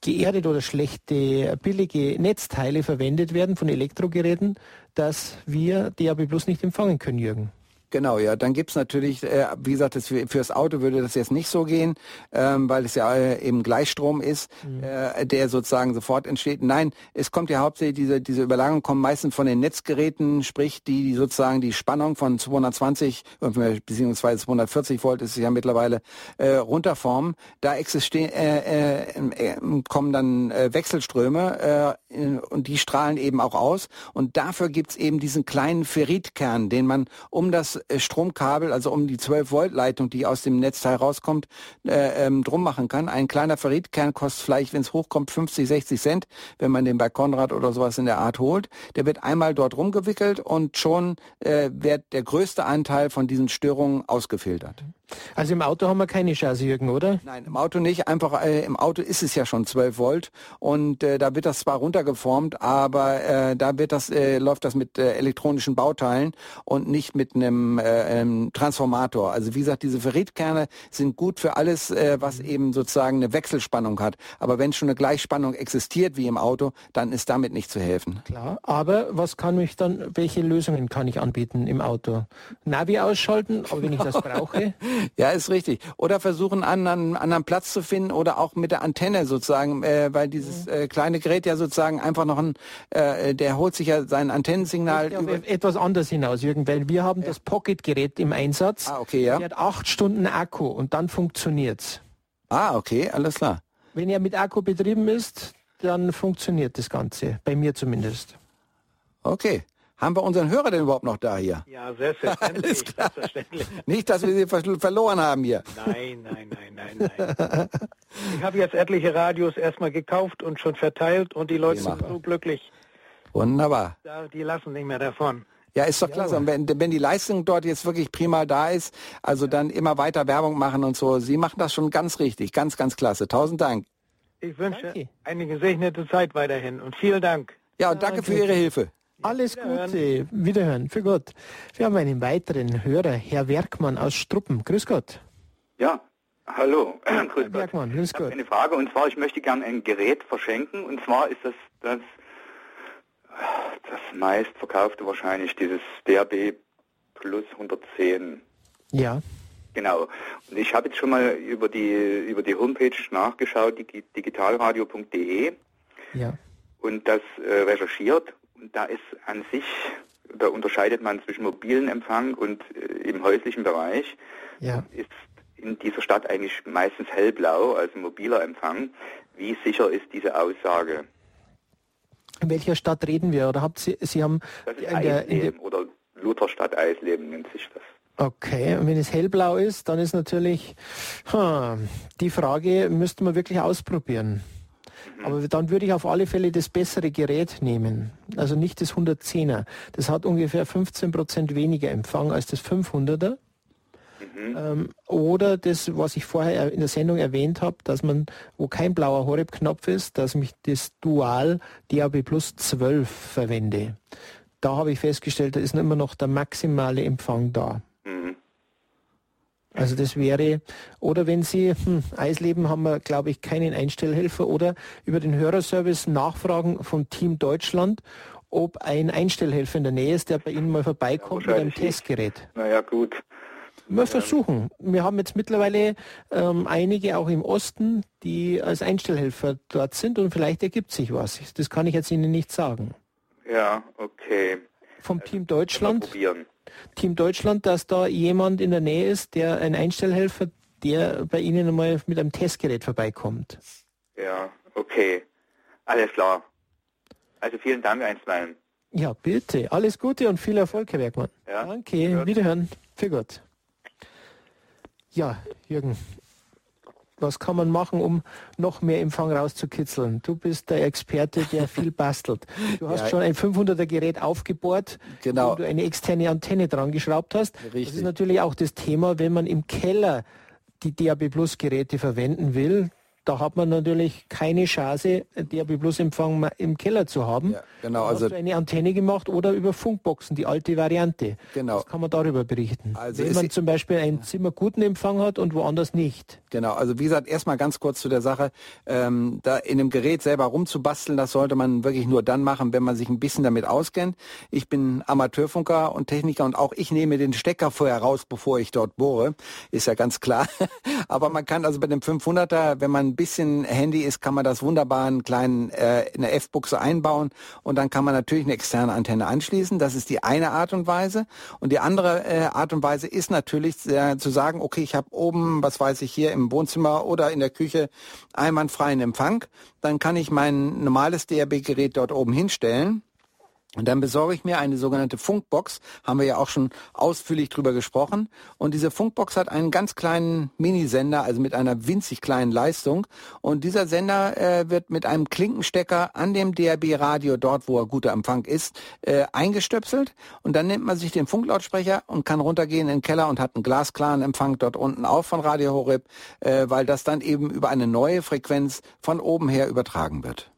geerdet oder schlechte billige Netzteile verwendet werden von Elektrogeräten, dass wir DAB Plus nicht empfangen können, Jürgen. Genau, ja. Dann gibt's natürlich, äh, wie gesagt, das, fürs Auto würde das jetzt nicht so gehen, ähm, weil es ja äh, eben Gleichstrom ist, mhm. äh, der sozusagen sofort entsteht. Nein, es kommt ja hauptsächlich, diese, diese Überlagerung kommen meistens von den Netzgeräten, sprich die, die sozusagen die Spannung von 220 beziehungsweise 240 Volt ist ja mittlerweile äh, runterformen. Da existieren, äh, äh, äh, kommen dann äh, Wechselströme äh, und die strahlen eben auch aus. Und dafür gibt's eben diesen kleinen Ferritkern, den man um das äh, Stromkabel, also um die 12 Volt Leitung, die aus dem Netzteil rauskommt, äh, ähm, drum machen kann. Ein kleiner Ferritkern kostet vielleicht, wenn es hochkommt, 50, 60 Cent, wenn man den bei Konrad oder sowas in der Art holt. Der wird einmal dort rumgewickelt und schon äh, wird der größte Anteil von diesen Störungen ausgefiltert. Also im Auto haben wir keine Chance, Jürgen, oder? Nein, im Auto nicht. Einfach äh, im Auto ist es ja schon 12 Volt und äh, da wird das zwar runtergeformt, aber äh, da wird das äh, läuft das mit äh, elektronischen Bauteilen und nicht mit einem äh, ähm, Transformator. Also wie gesagt, diese Ferritkerne sind gut für alles, äh, was eben sozusagen eine Wechselspannung hat. Aber wenn schon eine Gleichspannung existiert wie im Auto, dann ist damit nicht zu helfen. Klar. Aber was kann mich dann? Welche Lösungen kann ich anbieten im Auto? Navi ausschalten, aber wenn ich das brauche. Ja, ist richtig. Oder versuchen, einen anderen, anderen Platz zu finden oder auch mit der Antenne sozusagen, äh, weil dieses äh, kleine Gerät ja sozusagen einfach noch ein, äh, der holt sich ja sein Antennensignal. Ich etwas anders hinaus, Jürgen, weil wir haben ja. das Pocket-Gerät im Einsatz. Ah, okay, ja. Der hat acht Stunden Akku und dann funktioniert's. Ah, okay, alles klar. Wenn er mit Akku betrieben ist, dann funktioniert das Ganze, bei mir zumindest. Okay. Haben wir unseren Hörer denn überhaupt noch da hier? Ja, selbstverständlich. selbstverständlich. Nicht, dass wir sie verloren haben hier. Nein, nein, nein, nein, nein. ich habe jetzt etliche Radios erstmal gekauft und schon verteilt und die Leute sind so glücklich. Wunderbar. die lassen nicht mehr davon. Ja, ist doch klasse. Und wenn, wenn die Leistung dort jetzt wirklich prima da ist, also dann immer weiter Werbung machen und so. Sie machen das schon ganz richtig. Ganz, ganz klasse. Tausend Dank. Ich wünsche danke. eine gesegnete Zeit weiterhin und vielen Dank. Ja, und danke für Ihre Hilfe. Alles Gute. Wiederhören. Für Gott. Wir haben einen weiteren Hörer, Herr Werkmann aus Struppen. Grüß Gott. Ja, hallo. Grüß Herr Gott. Werkmann, grüß ich Gott. eine Frage und zwar, ich möchte gerne ein Gerät verschenken und zwar ist das das, das meistverkaufte wahrscheinlich dieses DAB Plus 110. Ja. Genau. Und ich habe jetzt schon mal über die über die Homepage nachgeschaut, digitalradio.de. Ja. Und das äh, recherchiert da ist an sich, da unterscheidet man zwischen mobilen Empfang und äh, im häuslichen Bereich. Ja. Ist in dieser Stadt eigentlich meistens hellblau, also mobiler Empfang. Wie sicher ist diese Aussage? In welcher Stadt reden wir? Oder habt Sie, Sie haben das ist in der, in der oder Lutherstadt Eisleben nennt sich das. Okay, und wenn es hellblau ist, dann ist natürlich hm, die Frage, müsste man wirklich ausprobieren. Aber dann würde ich auf alle Fälle das bessere Gerät nehmen. Also nicht das 110er. Das hat ungefähr 15 Prozent weniger Empfang als das 500er. Mhm. Ähm, oder das, was ich vorher in der Sendung erwähnt habe, dass man, wo kein blauer Horeb-Knopf ist, dass ich das Dual DAB Plus 12 verwende. Da habe ich festgestellt, da ist immer noch der maximale Empfang da. Also das wäre, oder wenn Sie, hm, Eisleben haben wir, glaube ich, keinen Einstellhelfer, oder über den Hörerservice nachfragen von Team Deutschland, ob ein Einstellhelfer in der Nähe ist, der bei Ihnen mal vorbeikommt ja, mit einem Testgerät. Naja, gut. Wir versuchen. Wir haben jetzt mittlerweile ähm, einige auch im Osten, die als Einstellhelfer dort sind und vielleicht ergibt sich was. Das kann ich jetzt Ihnen nicht sagen. Ja, okay. Vom also, Team Deutschland. Team Deutschland, dass da jemand in der Nähe ist, der ein Einstellhelfer, der bei Ihnen einmal mit einem Testgerät vorbeikommt. Ja, okay. Alles klar. Also vielen Dank einstweilen. Ja, bitte. Alles Gute und viel Erfolg, Herr Bergmann. Ja, Danke. Wiederhören. Für Gott. Ja, Jürgen, was kann man machen, um noch mehr Empfang rauszukitzeln? Du bist der Experte, der viel bastelt. Du hast ja, schon ein 500er Gerät aufgebohrt, genau. wo du eine externe Antenne dran geschraubt hast. Richtig. Das ist natürlich auch das Thema, wenn man im Keller die DAB Plus Geräte verwenden will, da hat man natürlich keine Chance, DAB Plus Empfang im Keller zu haben. Ja, genau. Also hast du eine Antenne gemacht oder über Funkboxen, die alte Variante. Genau. Was kann man darüber berichten? Also Wenn man zum Beispiel ein Zimmer guten Empfang hat und woanders nicht. Genau. Also wie gesagt, erstmal ganz kurz zu der Sache. Ähm, da in dem Gerät selber rumzubasteln, das sollte man wirklich nur dann machen, wenn man sich ein bisschen damit auskennt. Ich bin Amateurfunker und Techniker und auch ich nehme den Stecker vorher raus, bevor ich dort bohre. Ist ja ganz klar. Aber man kann also bei dem 500er, wenn man bisschen Handy ist, kann man das wunderbar einen kleinen, äh, in der F-Buchse einbauen und dann kann man natürlich eine externe Antenne anschließen. Das ist die eine Art und Weise. Und die andere äh, Art und Weise ist natürlich äh, zu sagen, okay, ich habe oben, was weiß ich, hier im Wohnzimmer oder in der Küche einwandfreien Empfang. Dann kann ich mein normales DRB-Gerät dort oben hinstellen und dann besorge ich mir eine sogenannte Funkbox, haben wir ja auch schon ausführlich drüber gesprochen. Und diese Funkbox hat einen ganz kleinen Minisender, also mit einer winzig kleinen Leistung. Und dieser Sender äh, wird mit einem Klinkenstecker an dem DRB-Radio, dort wo er guter Empfang ist, äh, eingestöpselt. Und dann nimmt man sich den Funklautsprecher und kann runtergehen in den Keller und hat einen glasklaren Empfang dort unten auch von Radio Horeb, äh, weil das dann eben über eine neue Frequenz von oben her übertragen wird.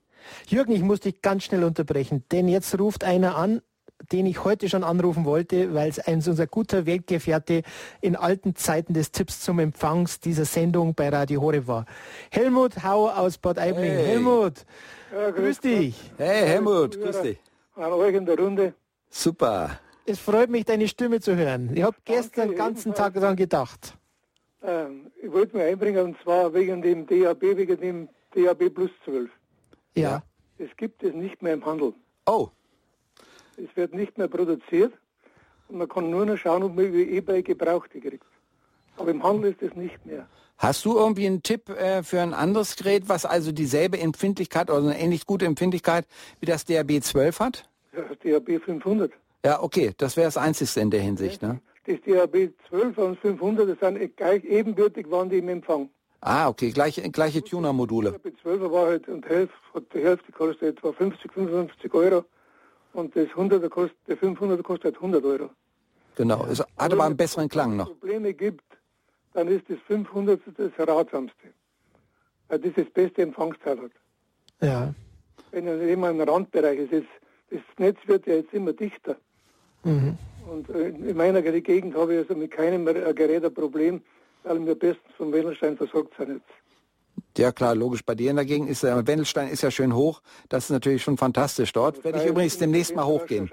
Jürgen, ich muss dich ganz schnell unterbrechen, denn jetzt ruft einer an, den ich heute schon anrufen wollte, weil es ein unser guter Weltgefährte in alten Zeiten des Tipps zum Empfangs dieser Sendung bei Radio Hore war. Helmut Hau aus Bad Aibling. Hey. Helmut, ja, grüß, grüß dich. Hey Helmut, grüß dich. An euch in der Runde. Super. Es freut mich, deine Stimme zu hören. Ich habe gestern den ganzen Tag daran gedacht. Ähm, ich wollte mich einbringen und zwar wegen dem DAB, wegen dem DAB Plus 12. Ja. Es gibt es nicht mehr im Handel. Oh. Es wird nicht mehr produziert und man kann nur noch schauen, ob man über eBay Gebrauchte kriegt. Aber im Handel ist es nicht mehr. Hast du irgendwie einen Tipp äh, für ein anderes Gerät, was also dieselbe Empfindlichkeit oder eine ähnlich gute Empfindlichkeit wie das DAB 12 hat? Das DAB 500. Ja, okay, das wäre das Einzigste in der Hinsicht, ne? Das DAB 12 und 500, das sind gleich ebenbürtig waren die im Empfang. Ah, okay, gleiche, gleiche Tuner-Module. Der B12er war halt und Hälfte, die Hälfte kostet etwa 50, 55 Euro und das 100er kostet, der 500er kostet 100 Euro. Genau, es hat aber einen besseren Klang noch. Wenn es Probleme gibt, dann ist das 500 das ratsamste, weil das das beste Empfangsteil hat. Ja. Wenn er immer im Randbereich ist, ist, das Netz wird ja jetzt immer dichter. Mhm. Und äh, in meiner Gegend habe ich also mit keinem Gerät ein Problem, weil wir bestens vom Wendelstein versorgt sind jetzt. Ja klar, logisch. Bei dir in der Gegend ist der Wendelstein ist ja schön hoch. Das ist natürlich schon fantastisch dort. Werde ich übrigens demnächst mal hochgehen.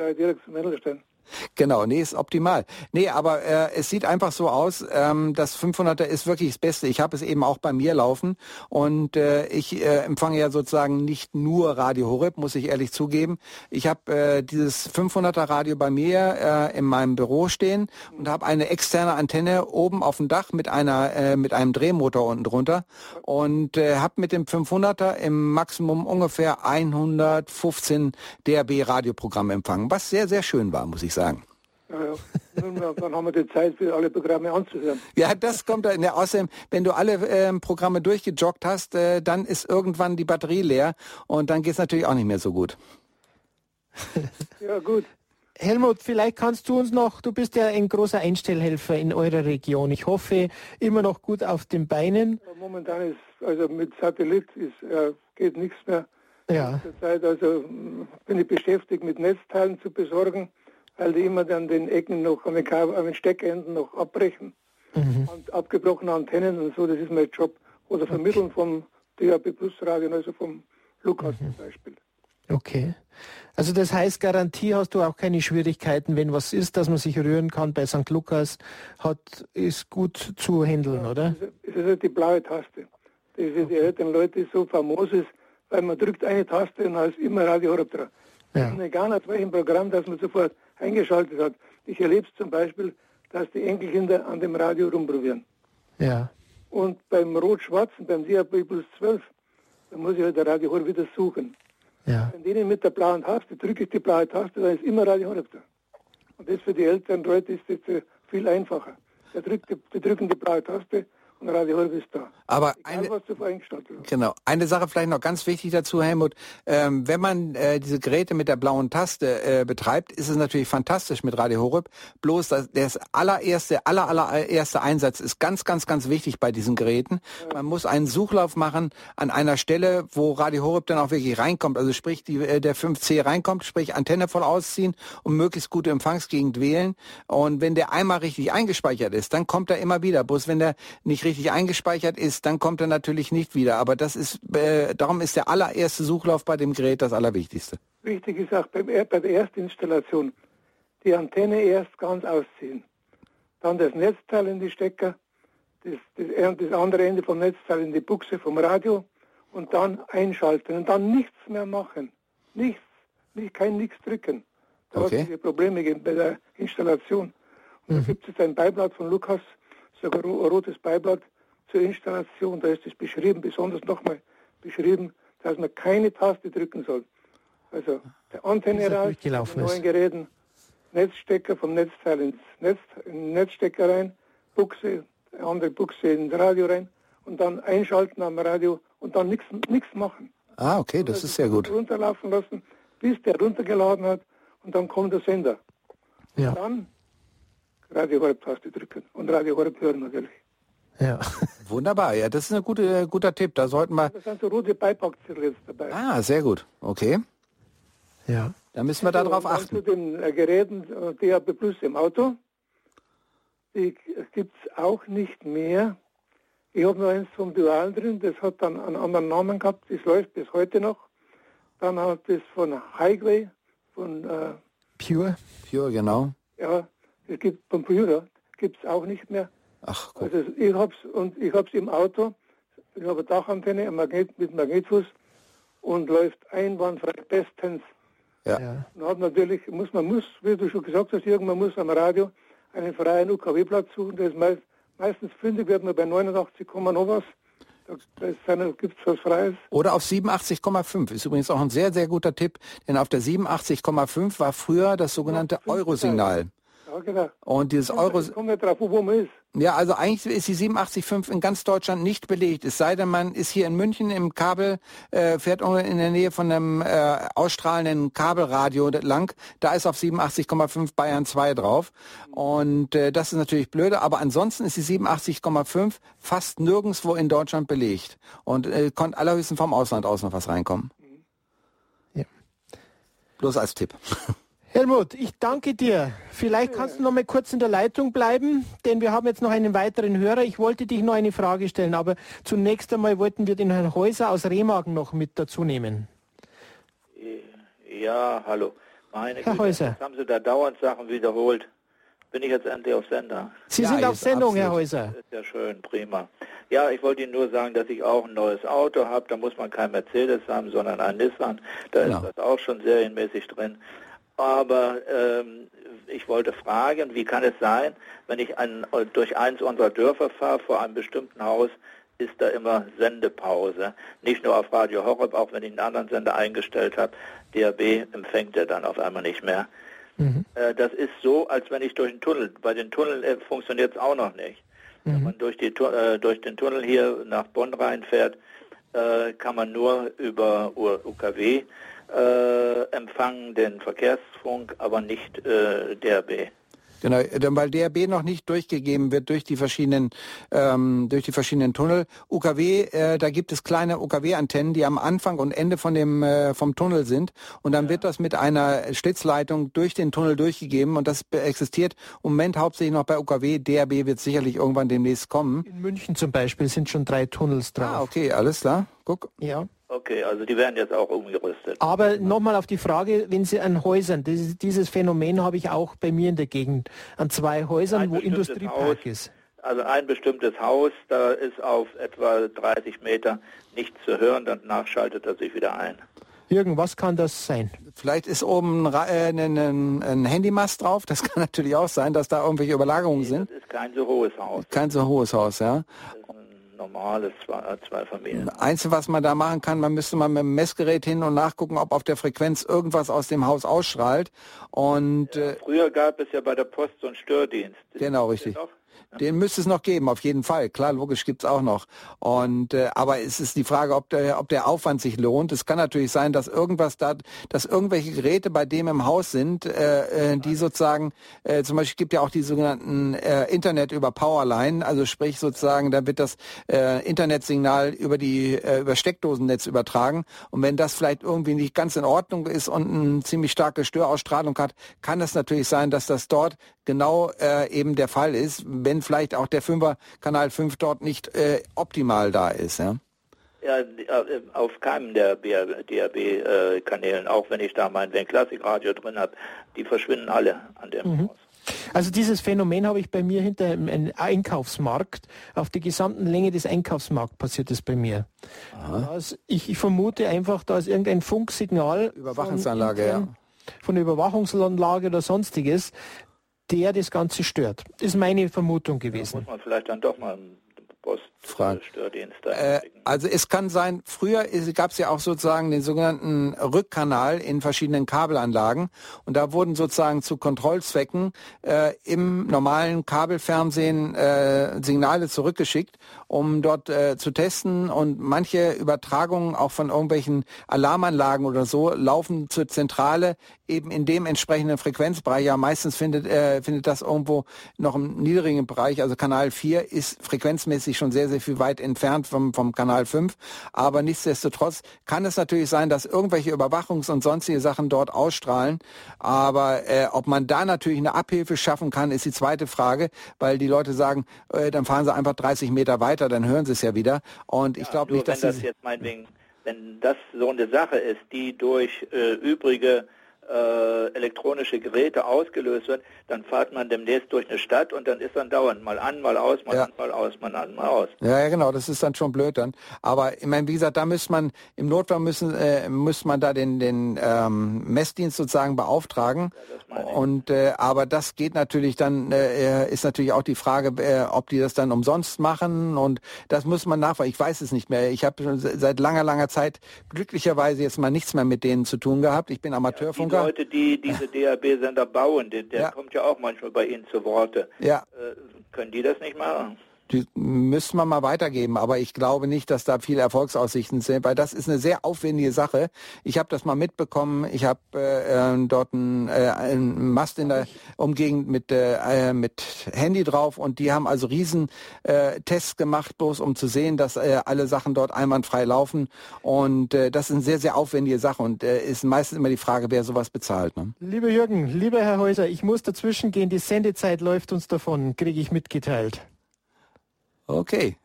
Genau, nee, ist optimal. Nee, aber äh, es sieht einfach so aus, ähm, das 500er ist wirklich das Beste. Ich habe es eben auch bei mir laufen und äh, ich äh, empfange ja sozusagen nicht nur Radio Horeb, muss ich ehrlich zugeben. Ich habe äh, dieses 500er Radio bei mir äh, in meinem Büro stehen und habe eine externe Antenne oben auf dem Dach mit einer äh, mit einem Drehmotor unten drunter und äh, habe mit dem 500er im Maximum ungefähr 115 DRB Radioprogramm empfangen, was sehr sehr schön war, muss ich sagen sagen. Ja, dann haben wir die Zeit für alle Programme anzuhören. Ja, das kommt da. Ja, außerdem, wenn du alle äh, Programme durchgejoggt hast, äh, dann ist irgendwann die Batterie leer und dann geht es natürlich auch nicht mehr so gut. ja, gut. Helmut, vielleicht kannst du uns noch, du bist ja ein großer Einstellhelfer in eurer Region. Ich hoffe, immer noch gut auf den Beinen. Momentan ist, also mit Satellit ist, äh, geht nichts mehr. Ja. Zurzeit also bin ich beschäftigt mit Netzteilen zu besorgen weil die immer dann den Ecken noch an den, an den Steckenden noch abbrechen. Mhm. Und abgebrochene Antennen und so, das ist mein Job. Oder vermitteln okay. vom DAB Plus Radio, also vom Lukas mhm. zum Beispiel. Okay. Also das heißt, Garantie hast du auch keine Schwierigkeiten, wenn was ist, dass man sich rühren kann bei St. Lukas, hat, ist gut zu handeln, ja, oder? Es ist halt die blaue Taste, die für die älteren Leute so famos ist, weil man drückt eine Taste und da ist immer Radio Horeb dran. Ja. Egal auf welchem Programm, das man sofort eingeschaltet hat. Ich erlebe es zum Beispiel, dass die Enkelkinder an dem Radio rumprobieren. Ja. Und beim Rot-Schwarzen, beim DAB plus 12, da muss ich halt der Radio Horeb wieder suchen. Ja. Wenn denen mit der blauen Taste drücke ich die blaue Taste, dann ist immer Radio Horeb da. Und das für die älteren Leute ist das viel einfacher. Die, drücken die blaue Taste und Radio Horeb ist da. Aber Egal, eine, genau, eine Sache vielleicht noch ganz wichtig dazu, Helmut. Ähm, wenn man äh, diese Geräte mit der blauen Taste äh, betreibt, ist es natürlich fantastisch mit Radio Horeb. Bloß das, das allererste, aller, allererste Einsatz ist ganz, ganz, ganz wichtig bei diesen Geräten. Ja. Man muss einen Suchlauf machen an einer Stelle, wo Radio Horeb dann auch wirklich reinkommt. Also sprich, die, äh, der 5C reinkommt, sprich Antenne voll ausziehen und möglichst gute Empfangsgegend wählen. Und wenn der einmal richtig eingespeichert ist, dann kommt er immer wieder. Bloß wenn der nicht richtig eingespeichert ist, dann kommt er natürlich nicht wieder. Aber das ist, äh, darum ist der allererste Suchlauf bei dem Gerät das Allerwichtigste. Wichtig ist auch bei, bei der Erstinstallation die Antenne erst ganz ausziehen. Dann das Netzteil in die Stecker, das, das, das andere Ende vom Netzteil in die Buchse vom Radio und dann einschalten und dann nichts mehr machen. Nichts, nicht, kein nichts drücken. Da okay. hat es Probleme bei der Installation. Und mhm. da gibt es ein Beiblatt von Lukas, sogar ein rotes Beiblatt, zur Installation, da ist es beschrieben, besonders nochmal beschrieben, dass man keine Taste drücken soll. Also der Antenne raus, die neuen Geräten, Netzstecker vom Netzteil ins Netz, in den Netzstecker rein, Buchse, andere Buchse ins Radio rein und dann einschalten am Radio und dann nichts machen. Ah, okay, das also ist sehr gut. Runterlaufen lassen, bis der runtergeladen hat und dann kommt der Sender. Ja. Dann Radio Horeb Taste drücken und Radio Horeb hören natürlich. Ja. Wunderbar, ja, das ist ein gute, guter Tipp. Da sollten wir. Das sind so rote Beipackzettel dabei. Ah, sehr gut. Okay. Ja. Da müssen wir also, darauf achten. Zu den äh, Geräten äh, DAB Plus im Auto. Die gibt es auch nicht mehr. Ich habe noch eins vom Dual drin, das hat dann einen anderen Namen gehabt, das läuft bis heute noch. Dann hat es von Highway, von äh, Pure. Pure, genau. Ja, es gibt von Pure, gibt es auch nicht mehr. Ach, gut. Also ich hab's und ich hab's im Auto. Ich habe eine Dachantenne Magnet, mit Magnetfuß und läuft einwandfrei bestens. Ja. ja. Und hat natürlich, muss man muss, wie du schon gesagt hast, irgendwann muss am Radio einen freien UKW-Platz suchen. Ist meist, meistens fündig, wird man bei 89, noch was. Da gibt es was Freies. Oder auf 87,5 ist übrigens auch ein sehr, sehr guter Tipp, denn auf der 87,5 war früher das sogenannte Eurosignal. Ja, genau. Und dieses Euro... Kommt nicht drauf, wo man ist. Ja, also eigentlich ist die 87.5 in ganz Deutschland nicht belegt. Es sei denn, man ist hier in München im Kabel, äh, fährt in der Nähe von einem äh, ausstrahlenden Kabelradio lang. Da ist auf 87,5 Bayern 2 drauf. Und äh, das ist natürlich blöde. Aber ansonsten ist die 87,5 fast nirgendwo in Deutschland belegt. Und äh, konnte allerhöchstens vom Ausland aus noch was reinkommen. Ja. Bloß als Tipp. Helmut, ich danke dir. Vielleicht kannst du noch mal kurz in der Leitung bleiben, denn wir haben jetzt noch einen weiteren Hörer. Ich wollte dich noch eine Frage stellen, aber zunächst einmal wollten wir den Herrn Häuser aus Remagen noch mit dazu nehmen. Ja, hallo. Meine Herr Güte, Häuser. haben Sie da dauernd Sachen wiederholt. Bin ich jetzt endlich auf Sender? Sie ja, sind auf Sendung, absolut. Herr Häuser. Das ist ja schön, prima. Ja, ich wollte Ihnen nur sagen, dass ich auch ein neues Auto habe. Da muss man kein Mercedes haben, sondern ein Nissan. Da genau. ist das auch schon serienmäßig drin. Aber ähm, ich wollte fragen, wie kann es sein, wenn ich ein, durch eins unserer Dörfer fahre, vor einem bestimmten Haus, ist da immer Sendepause. Nicht nur auf Radio Horeb, auch wenn ich einen anderen Sender eingestellt habe. DAB empfängt er dann auf einmal nicht mehr. Mhm. Äh, das ist so, als wenn ich durch den Tunnel, bei den Tunneln äh, funktioniert es auch noch nicht. Mhm. Wenn man durch, die, äh, durch den Tunnel hier nach Bonn reinfährt, äh, kann man nur über UKW äh, empfangen den Verkehrsfunk, aber nicht äh, DRB. Genau, weil DRB noch nicht durchgegeben wird durch die verschiedenen ähm, durch die verschiedenen Tunnel. UKW, äh, da gibt es kleine UKW-Antennen, die am Anfang und Ende von dem äh, vom Tunnel sind und dann ja. wird das mit einer Schlitzleitung durch den Tunnel durchgegeben und das existiert im Moment hauptsächlich noch bei UKW. DRB wird sicherlich irgendwann demnächst kommen. In München zum Beispiel sind schon drei Tunnels drauf. Ah, okay, alles klar. Guck. Ja. Okay, also die werden jetzt auch umgerüstet. Aber nochmal auf die Frage, wenn Sie an Häusern, dieses, dieses Phänomen habe ich auch bei mir in der Gegend, an zwei Häusern, Ein wo Industriepark Haus. ist. Also ein bestimmtes Haus, da ist auf etwa 30 Meter nichts zu hören, danach schaltet er sich wieder ein. Jürgen, was kann das sein? Vielleicht ist oben ein, äh, ein, ein, ein Handymast drauf. Das kann natürlich auch sein, dass da irgendwelche Überlagerungen sind. Das ist kein so hohes Haus, Kein so hohes Haus, ja. Normales Zwei- äh, Zweifamilien. Einzige, was man da machen kann, man müsste mal mit dem Messgerät hin und nachgucken, ob auf der Frequenz irgendwas aus dem Haus ausstrahlt. Und äh, Früher gab es ja bei der Post so einen Stördienst. Genau, richtig. noch? Den müsste es noch geben, auf jeden Fall. Klar, logisch gibt's auch noch. Und äh, aber es ist die Frage, ob der, ob der Aufwand sich lohnt. Es kann natürlich sein, dass irgendwas da, dass irgendwelche Geräte bei dem im Haus sind, äh, äh, die sozusagen, äh, zum Beispiel gibt ja auch die sogenannten äh, Internet über Powerline, also sprich sozusagen, da wird das äh, Internetsignal über die äh, über Steckdosennetz übertragen. Und wenn das vielleicht irgendwie nicht ganz in Ordnung ist und eine ziemlich starke Störausstrahlung hat, kann es natürlich sein, dass das dort genau äh, eben der Fall ist, wenn vielleicht auch der Fünfer Kanal 5 dort nicht äh, optimal da ist. Ja? Ja, äh, auf keinem der DAB-Kanälen, auch wenn ich da mein Wenn Klassikradio drin habe, die verschwinden alle an dem Mhm. Haus. Also dieses Phänomen habe ich bei mir hinter einem Einkaufsmarkt. Auf der gesamten Länge des Einkaufsmarkts passiert es bei mir. Also ich, ich vermute einfach, da ist irgendein Funksignal. Überwachungsanlage, von, intern- Von der Überwachungsanlage oder sonstiges, der das Ganze stört. Ist meine Vermutung gewesen. Muss man vielleicht dann doch mal einen Fragen. Poststördienst da Äh, also es kann sein, früher gab es ja auch sozusagen den sogenannten Rückkanal in verschiedenen Kabelanlagen und da wurden sozusagen zu Kontrollzwecken äh, im normalen Kabelfernsehen äh, Signale zurückgeschickt, um dort äh, zu testen und manche Übertragungen auch von irgendwelchen Alarmanlagen oder so laufen zur Zentrale eben in dem entsprechenden Frequenzbereich. Ja, meistens findet, äh, findet das irgendwo noch im niedrigen Bereich. Also Kanal 4 ist frequenzmäßig schon sehr, sehr viel weit entfernt vom, vom Kanal 5. Aber nichtsdestotrotz kann es natürlich sein, dass irgendwelche Überwachungs- und sonstige Sachen dort ausstrahlen. Aber äh, ob man da natürlich eine Abhilfe schaffen kann, ist die zweite Frage, weil die Leute sagen, äh, dann fahren sie einfach 30 Meter weiter, dann hören sie es ja wieder. Und ich glaube Nur nicht, dass wenn das jetzt meinetwegen, wenn das so eine Sache ist, die durch äh, übrige äh, elektronische Geräte ausgelöst wird, dann fährt man demnächst durch eine Stadt und dann ist dann dauernd mal an, mal aus, mal Ja. an, mal aus, mal an, mal aus. Ja, ja, genau, das ist dann schon blöd dann. Aber ich meine, wie gesagt, da müsste man im Notfall müssen äh, müsste man da den den ähm, Messdienst sozusagen beauftragen. Und äh, aber das geht natürlich dann äh, ist natürlich auch die Frage, äh, ob die das dann umsonst machen und das muss man nachweisen. Ich weiß es nicht mehr. Ich habe schon seit langer langer Zeit glücklicherweise jetzt mal nichts mehr mit denen zu tun gehabt. Ich bin Die Amateurfunker. Leute, die diese DAB-Sender bauen, der, der Ja. kommt ja auch manchmal bei Ihnen zu Worte. Ja, Äh, können die das nicht machen? Die müssten wir mal weitergeben, aber ich glaube nicht, dass da viele Erfolgsaussichten sind, weil das ist eine sehr aufwendige Sache. Ich habe das mal mitbekommen. Ich habe äh, äh, dort einen, äh, einen Mast in der Umgegend mit, äh, äh, mit Handy drauf und die haben also riesen äh, Tests gemacht, bloß um zu sehen, dass äh, alle Sachen dort einwandfrei laufen. Und äh, das ist eine sehr, sehr aufwendige Sache und äh, ist meistens immer die Frage, wer sowas bezahlt. Ne? Lieber Jürgen, lieber Herr Häuser, ich muss dazwischen gehen. Die Sendezeit läuft uns davon, kriege ich mitgeteilt. Okay.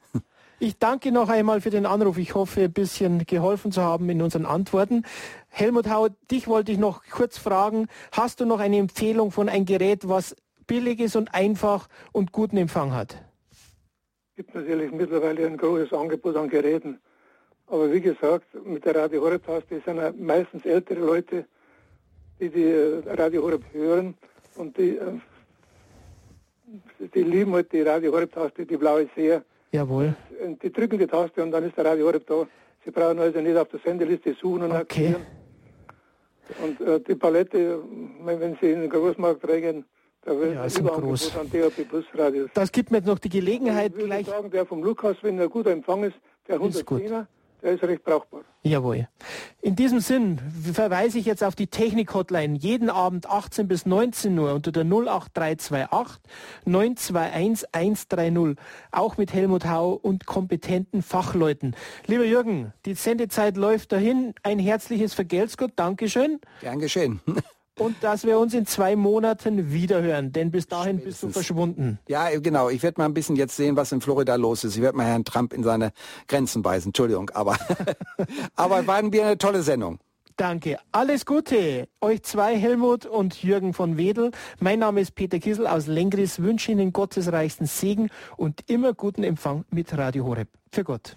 Ich danke noch einmal für den Anruf. Ich hoffe, ein bisschen geholfen zu haben in unseren Antworten. Helmut Hau, dich wollte ich noch kurz fragen. Hast du noch eine Empfehlung von einem Gerät, was billig ist und einfach und guten Empfang hat? gibt natürlich mittlerweile ein großes Angebot an Geräten. Aber wie gesagt, mit der Radio Horeb-Taste sind ja meistens ältere Leute, die die Radio Horeb hören und die, äh, die lieben halt die Radio Horeb-Taste, die blaue sehr. Jawohl. Und die drücken die Taste und dann ist der Radio Horeb da. Sie brauchen also nicht auf der Sendeliste suchen und Okay. aktivieren. Und äh, die Palette, wenn Sie in den Großmarkt reingehen, da wird Ja, ist Groß. an DAB Plus Radios. Das gibt mir jetzt noch die Gelegenheit Ich würde gleich. sagen, der vom Lukas, wenn er guter Empfang ist, der Ist gut. 110er, der ist recht brauchbar. Jawohl. In diesem Sinn verweise ich jetzt auf die Technik-Hotline. Jeden Abend 18 bis 19 Uhr unter der 08328 921 130. Auch mit Helmut Hau und kompetenten Fachleuten. Lieber Jürgen, die Sendezeit läuft dahin. Ein herzliches Vergelt's Gott. Dankeschön. Gern geschehen. Und dass wir uns in zwei Monaten wiederhören, denn bis dahin Spätestens. bist du verschwunden. Ja, genau. Ich werde mal ein bisschen jetzt sehen, was in Florida los ist. Ich werde mal Herrn Trump in seine Grenzen beißen. Entschuldigung, aber, aber waren wir eine tolle Sendung. Danke. Alles Gute. Euch zwei, Helmut und Jürgen von Wedel. Mein Name ist Peter Kissel aus Lengris. Wünsche Ihnen Gottes reichsten Segen und immer guten Empfang mit Radio Horeb. Für Gott.